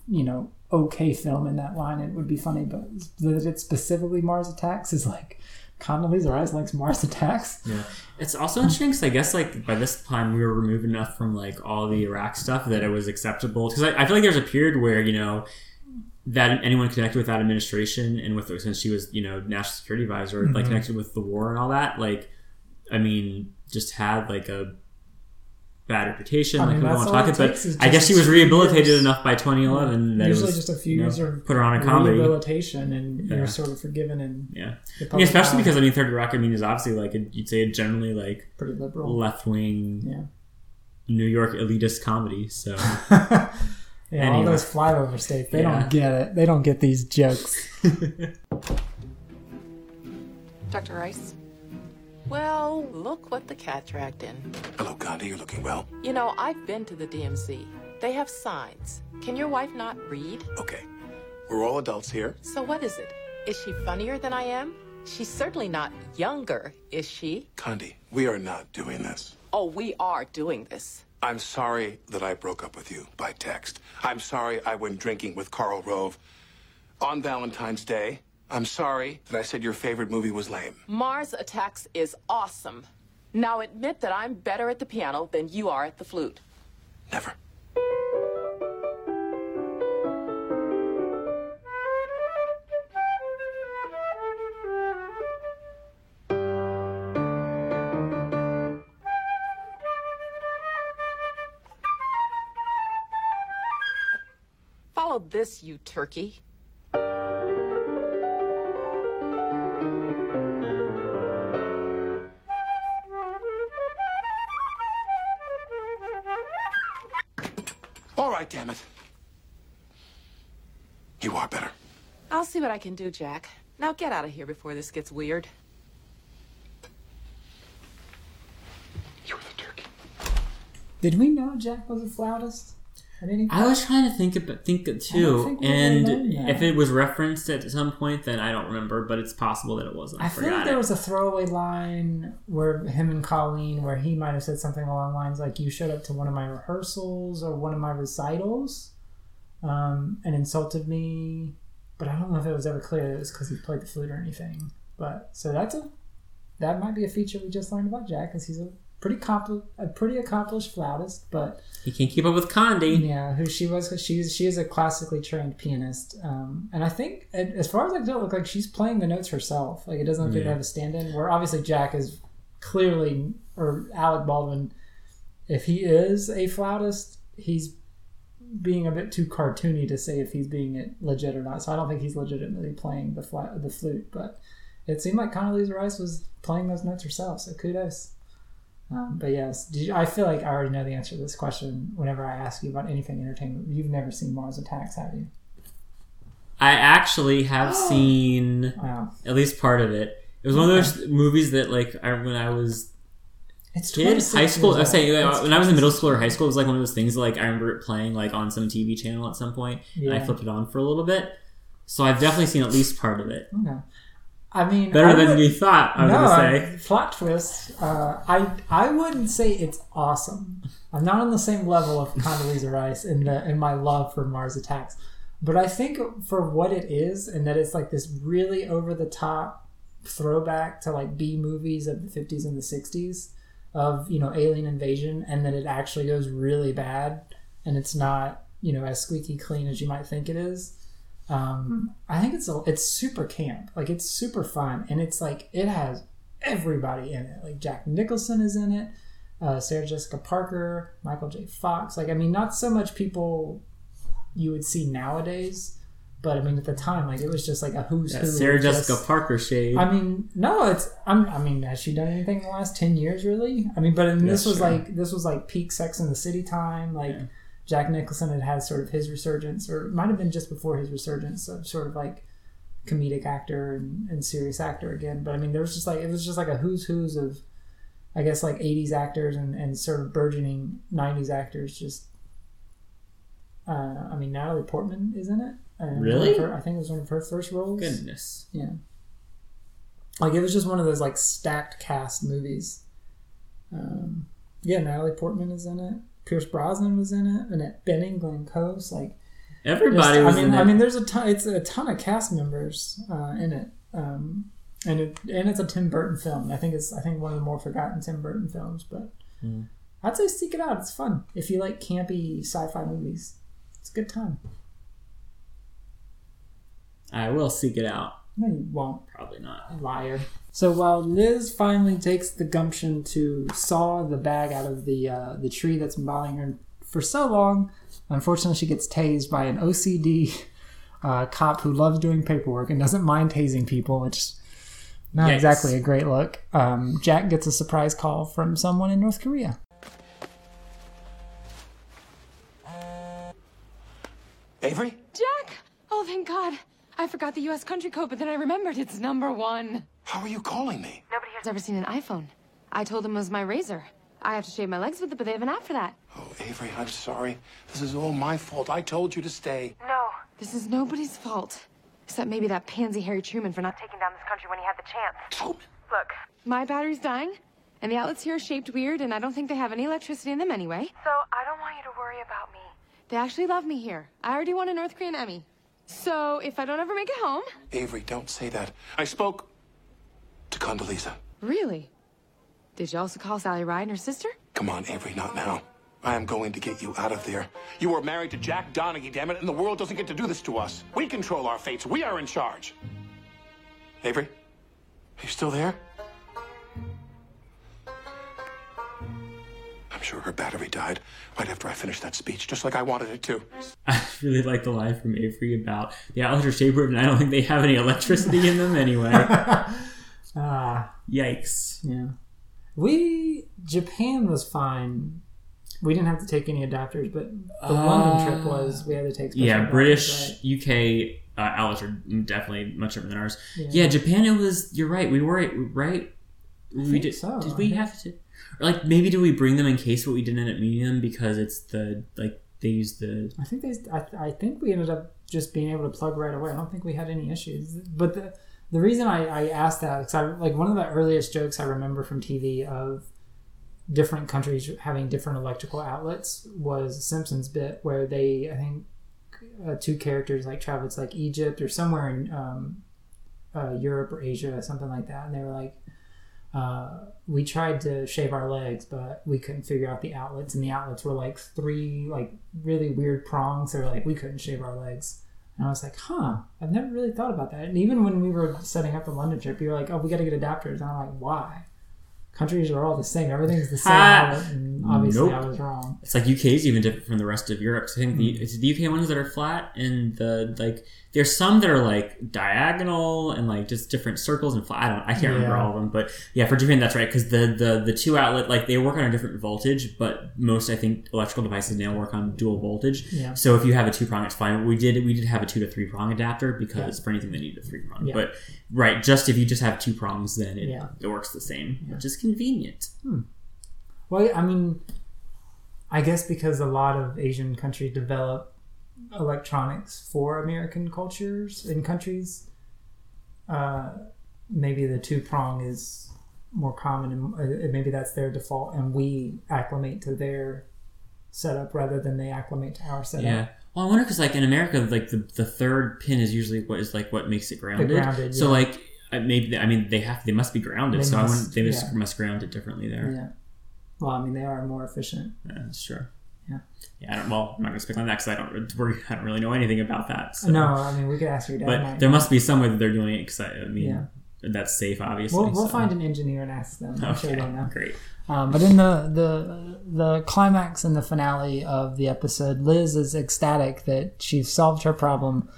you know okay film in that line it would be funny, but that it's specifically Mars attacks is like Condoleezza Rice likes Mars attacks. Yeah, it's also interesting because I guess like by this time we were removed enough from like all the Iraq stuff that it was acceptable. Because I, I feel like there's a period where you know that anyone connected with that administration and with her since she was you know national security advisor like Mhm. connected with the war and all that like I mean just had like a bad reputation I like mean, we don't want to talk it it but I guess just she was rehabilitated years. enough by 2011 that it Usually was, just a few you know, years of put her on a comedy rehabilitation and Yeah. you're sort of forgiven and yeah, the I mean, especially eye. because I mean, Third Rock, I mean, is obviously like a, you'd say a generally like Pretty liberal. left wing, Yeah. New York elitist comedy. So [laughs] Yeah, all those flyover states, they Yeah. don't get it. They don't get these jokes. [laughs] Dr. Rice? Well, look what the cat dragged in. Hello, Condi. You're looking well. You know, I've been to the DMZ. They have signs. Can your wife not read? Okay. We're all adults here. So what is it? Is she funnier than I am? She's certainly not younger, is she? Condi, we are not doing this. Oh, we are doing this. I'm sorry that I broke up with you by text. I'm sorry I went drinking with Karl Rove on Valentine's Day. I'm sorry that I said your favorite movie was lame. Mars Attacks is awesome. Now admit that I'm better at the piano than you are at the flute. Never. Follow this, you turkey. What I can do, Jack. Now get out of here before this gets weird. You're the turkey. Did we know Jack was a flautist? At any I was trying to think about think it too, think we really and if it was referenced at some point, then I don't remember. But it's possible that it wasn't. I, I feel like there it. was a throwaway line where him and Colleen, where he might have said something along lines like, "You showed up to one of my rehearsals or one of my recitals, um, and insulted me." But I don't know if it was ever clear that it was because he played the flute or anything. But so that's a that might be a feature we just learned about Jack, because he's a pretty compl- a pretty accomplished flautist, but He can't keep up with Condi. yeah, who she was. She's she is a classically trained pianist, um, and I think as far as I can tell, look like she's playing the notes herself. Like it doesn't appear to Yeah. have a stand-in. Where obviously Jack is clearly, or Alec Baldwin, if he is a flautist, he's being a bit too cartoony to say if he's being it legit or not. So I don't think he's legitimately playing the fla- the flute, but it seemed like Condoleezza Rice was playing those notes herself. So kudos. Um, but yes, did you, I feel like I already know the answer to this question. Whenever I ask you about anything entertainment, you've never seen Mars Attacks, have you? I actually have [gasps] seen Wow. at least part of it. It was one of those movies that, like, I, when I was It's 26 high school. I was saying It's when I was in middle school or high school, it was like one of those things. Like I remember it playing like on some TV channel at some point, and I flipped it on for a little bit. So I've definitely seen at least part of it. Okay. I mean, Better I than would- you thought, I was no, gonna say. plot twist. Uh, I I wouldn't say it's awesome. I'm not on the same level of Condoleezza Rice in the in my love for Mars Attacks, but I think for what it is, and that it's like this really over the top throwback to like B movies of the 50s and the 60s of you know alien invasion, and then it actually goes really bad, and it's not you know as squeaky clean as you might think it is. Um, I think it's a, it's super camp, like it's super fun, and it's like it has everybody in it. Like Jack Nicholson is in it, uh, Sarah Jessica Parker, Michael J. Fox. Like I mean, not so much people you would see nowadays, but I mean at the time, like it was just like a who's That who. Sarah just- Jessica Parker shade. I mean, no, it's. I'm, I mean, has she done anything in the last ten years? Really? I mean, but I mean, this was true. like this was like peak Sex in the City time. Like Jack Nicholson had had sort of his resurgence, or it might have been just before his resurgence of sort of like comedic actor and, and serious actor again. But I mean, there was just like it was just like a who's who's of, I guess like '80s actors and, and sort of burgeoning '90s actors. Just, uh, I mean, Natalie Portman is in it. And Really? her- I think it was one of her first roles. Goodness. Yeah. Like it was just one of those like stacked cast movies. Um, yeah, Natalie Portman is in it. Pierce Brosnan was in it. Annette Bening, Glenn Close, like Everybody just- was I mean, I mean, there's a ton. It's a ton of cast members uh, in it, um, and it and it's a Tim Burton film. I think it's I think one of the more forgotten Tim Burton films. But Hmm. I'd say seek it out. It's fun if you like campy sci-fi movies. It's a good time. I will seek it out. No, you won't. Probably not. Liar. So while Liz finally takes the gumption to saw the bag out of the uh, the tree that's been bothering her for so long, unfortunately she gets tased by an OCD uh, cop who loves doing paperwork and doesn't mind tasing people, which is not Yikes. exactly a great look. Um, Jack gets a surprise call from someone in North Korea. Avery? Jack! Oh, thank God. I forgot the U.S. country code, but then I remembered it's number one. How are you calling me? Nobody here's ever seen an iPhone. I told them it was my razor. I have to shave my legs with it, but they have an app for that. Oh, Avery, I'm sorry. This is all my fault. I told you to stay. No. This is nobody's fault. Except maybe that pansy Harry Truman for not taking down this country when he had the chance. Look. My battery's dying, and the outlets here are shaped weird, and I don't think they have any electricity in them anyway. So I don't want you to worry about me. They actually love me here. I already won a North Korean Emmy. So if I don't ever make it home. Avery, don't say that. I spoke to Condoleezza. Really? Did you also call Sally Ride and her sister? Come on, Avery, not now. I am going to get you out of there. You are married to Jack Donaghy, damn it, and the world doesn't get to do this to us. We control our fates. We are in charge. Avery, are you still there? Sure her battery died right after I finished that speech, just like I wanted it to. [laughs] I really like the line from Avery about the outlets are shaped weird, and I don't think they have any electricity in them anyway. [laughs] Ah. Yikes. Yeah. We Japan was fine. We didn't have to take any adapters, but the London trip was we had to take. Yeah, adapters, British, right? UK uh, outlets are definitely much different than ours. Yeah. Yeah. Japan. It was. You're right. We were right. we did. so. Did we have to? Like maybe do we bring them in case, but we didn't end up meeting them because it's the like they use the. I think they. I, I think we ended up just being able to plug right away. I don't think we had any issues. But the the reason I, I asked that because I like one of the earliest jokes I remember from TV of different countries having different electrical outlets was Simpsons bit where they I think uh, two characters like traveled to like Egypt or somewhere in um, uh, Europe or Asia something like that, and they were like. Uh, we tried to shave our legs, but we couldn't figure out the outlets, and the outlets were like three like really weird prongs. They were like we couldn't shave our legs, and I was like, huh, I've never really thought about that. And even when we were setting up the London trip, you were like, oh, we got to get adapters, and I'm like, why? Countries are all the same. Everything's the [laughs] same. Ha! outlet, and obviously, Nope. I was wrong. It's like UK is even different from the rest of Europe. 'cause I think the it's the UK ones that are flat, and the like There's some that are like diagonal and like just different circles and. I don't. I can't remember all of them, but yeah, for Japan that's right because the the the two outlet like they work on a different voltage, but most I think electrical devices now work on dual voltage. Yeah. So if you have a two prong, it's fine. We did we did have a two to three prong adapter because Yeah. for anything that needed a three prong. Yeah. But right, just if you just have two prongs, then it, Yeah. it works the same, which is convenient. Hmm. Well, I mean, I guess because a lot of Asian countries develop electronics for American cultures and countries, uh, maybe the two prong is more common, and uh, maybe that's their default, and we acclimate to their setup rather than they acclimate to our setup. Yeah. Well, I wonder because like in America, like the, the third pin is usually what is like what makes it grounded. grounded, so yeah. like maybe I mean they have they must be grounded. They so I must, wouldn't, they must, yeah. must ground it differently there. Yeah. Well, I mean, they are more efficient. Yeah, that's true. Yeah. Yeah. I don't, well, I'm not gonna speak on that because I don't we're, I don't really know anything about that. So. No, I mean, we could ask your dad. But might there know. must be some way that they're doing it. Because I, I mean, Yeah. that's safe, obviously. We'll, we'll so. find an engineer and ask them. I'm sure Okay, they'll know. great. Um, but in the, the the climax and the finale of the episode, Liz is ecstatic that she's solved her problem.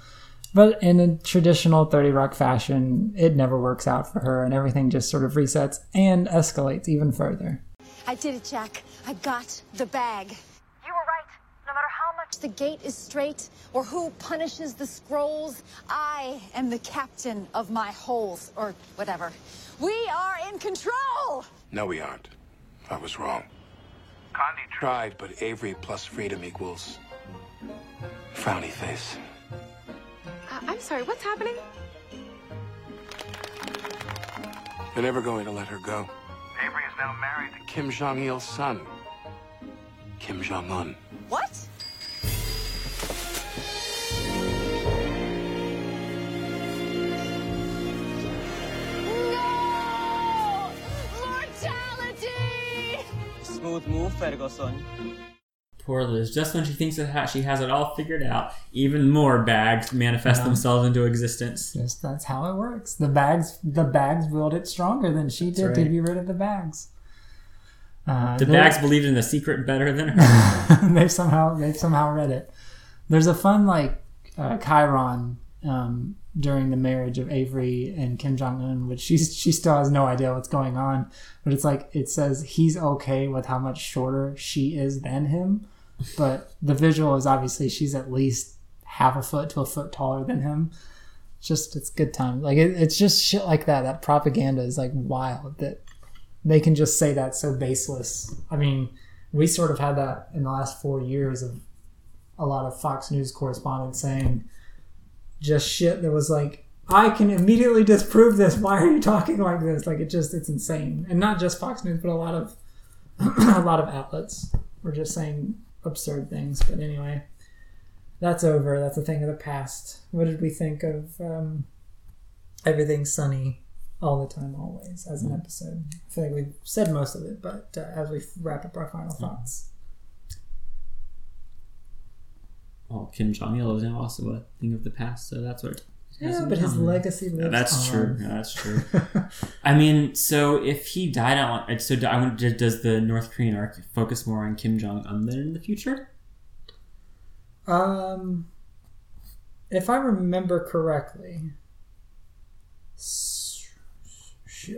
But in a traditional 30 Rock fashion, it never works out for her, and everything just sort of resets and escalates even further. I did it, Jack. I got the bag. You were right. No matter how much the gate is strait or who punishes the scrolls, I am the captain of my holes, or whatever. We are in control! No, we aren't. I was wrong. Condi tried, but Avery plus freedom equals frowny face. Uh, I'm sorry, what's happening? They're never going to let her go. Avery is now married to Kim Jong Il's son, Kim Jong Un. What? Smooth move, Ferguson. Poor Liz. Just when she thinks that she has it all figured out, even more bags manifest Yeah. themselves into existence. Just that's how it works. The bags the bags willed it stronger than she did to right. be rid of the bags. Uh, The bags believed in the secret better than her. [laughs] they've somehow they've somehow read it. There's a fun like uh, Chiron um, during the marriage of Avery and Kim Jong Un, which she's she still has no idea what's going on, but it's like it says he's okay with how much shorter she is than him, but the visual is obviously she's at least half a foot to a foot taller than him. Just it's good time. Like it, it's just shit like that. That propaganda is like wild that they can just say that so baseless. I mean, we sort of had that in the last four years of a lot of Fox News correspondents saying just shit that was like, I can immediately disprove this. Why are you talking like this? Like it just it's insane. And not just Fox News, but a lot of [clears throat] a lot of outlets were just saying absurd things. But anyway, that's over. That's a thing of the past. What did we think of um, everything sunny all the time, always as an episode? I feel like we've said most of it, but uh, as we wrap up our final thoughts. Well, Kim Jong Il is now also a thing of the past, so that's what. Yeah, but his common. legacy lives Yeah, that's on. true. Yeah, that's true. [laughs] I mean, so if he died on, so I wonder, does the North Korean arc focus more on Kim Jong Un then in the future? Um, if I remember correctly,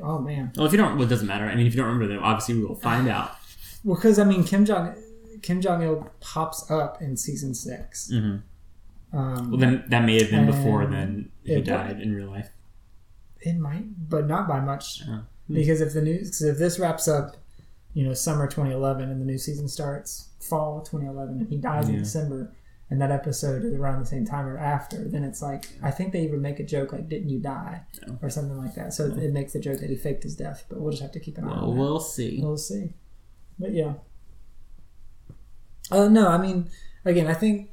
oh man, Well, if you don't, well, it doesn't matter. I mean, if you don't remember, then obviously we will find [sighs] out. well, because I mean Kim Jong Kim Jong Il pops up in season 6 hmm Um, Well, then that may have been before then he died in real life. It might, but not by much. Oh. Because if the news, because if this wraps up, you know, summer 2011 and the new season starts fall 2011 and he dies in December and that episode is around the same time or after, then it's like, I think they even make a joke like, didn't you die? Oh. Or something like that. So it makes the joke that he faked his death, but we'll just have to keep an eye Well, on that. we'll see. We'll see. But yeah. Uh, no, I mean, again, I think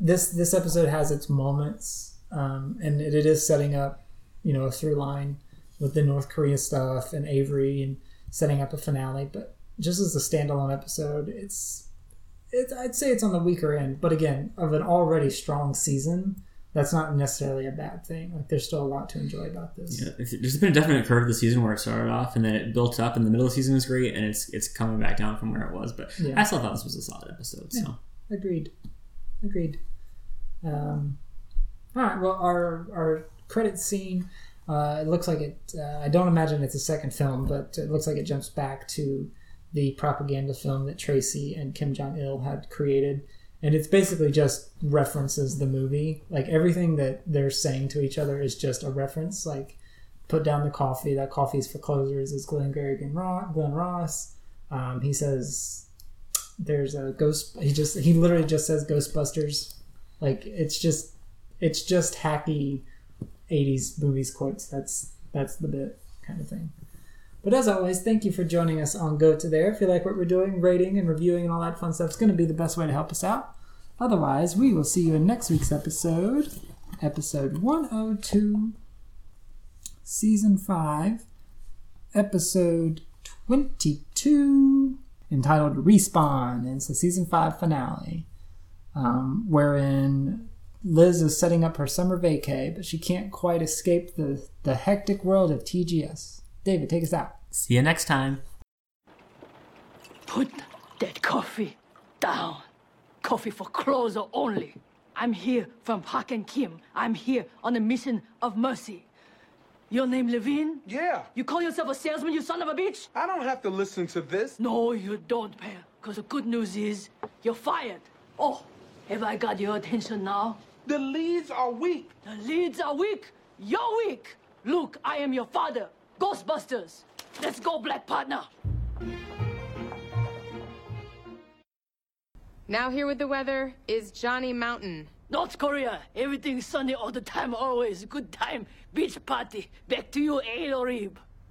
this this episode has its moments, um, and it, it is setting up, you know, a through line with the North Korea stuff and Avery and setting up a finale. But just as a standalone episode, it's it's I'd say it's on the weaker end. But again, of an already strong season, that's not necessarily a bad thing. Like there's still a lot to enjoy about this. Yeah, there's been a definite curve this season where it started off and then it built up, and the middle of the season was great, and it's it's coming back down from where it was. But Yeah. I still thought this was a solid episode. So Yeah. Agreed. Agreed. Um, All right. Well, our our credit scene. Uh, it looks like it. Uh, I don't imagine it's a second film, but it looks like it jumps back to the propaganda film that Tracy and Kim Jong Il had created, and it's basically just references the movie. Like everything that they're saying to each other is just a reference. Like, put down the coffee. That coffee's for closers. Is Glengarry Glen Ross. Glen Ross. Um, he says there's a ghost. He just he literally just says Ghostbusters. Like it's just it's just hacky 80s movies quotes. That's that's the bit kind of thing. But as always, thank you for joining us on Go to There. If you like what we're doing, rating and reviewing and all that fun stuff is going to be the best way to help us out. Otherwise, we will see you in next week's episode, episode 102, season 5, episode 22, entitled Respawn. And it's the season 5 finale, um, wherein Liz is setting up her summer vacay, but she can't quite escape the, the hectic world of TGS. David, take us out. See you next time. Put that coffee down. Coffee for closer only. I'm here from Park and Kim. I'm here on a mission of mercy. Your name Levene? Yeah. You call yourself a salesman, you son of a bitch? I don't have to listen to this. No, you don't, Pear. Because the good news is you're fired. Oh, have I got your attention now? The leads are weak. The leads are weak. You're weak. Look, I am your father. Ghostbusters. Let's go, Black Partner. Now here with the weather is Johnny Mountain. North Korea, everything sunny all the time, always. Good time. Beach party. Back to you, Adolf.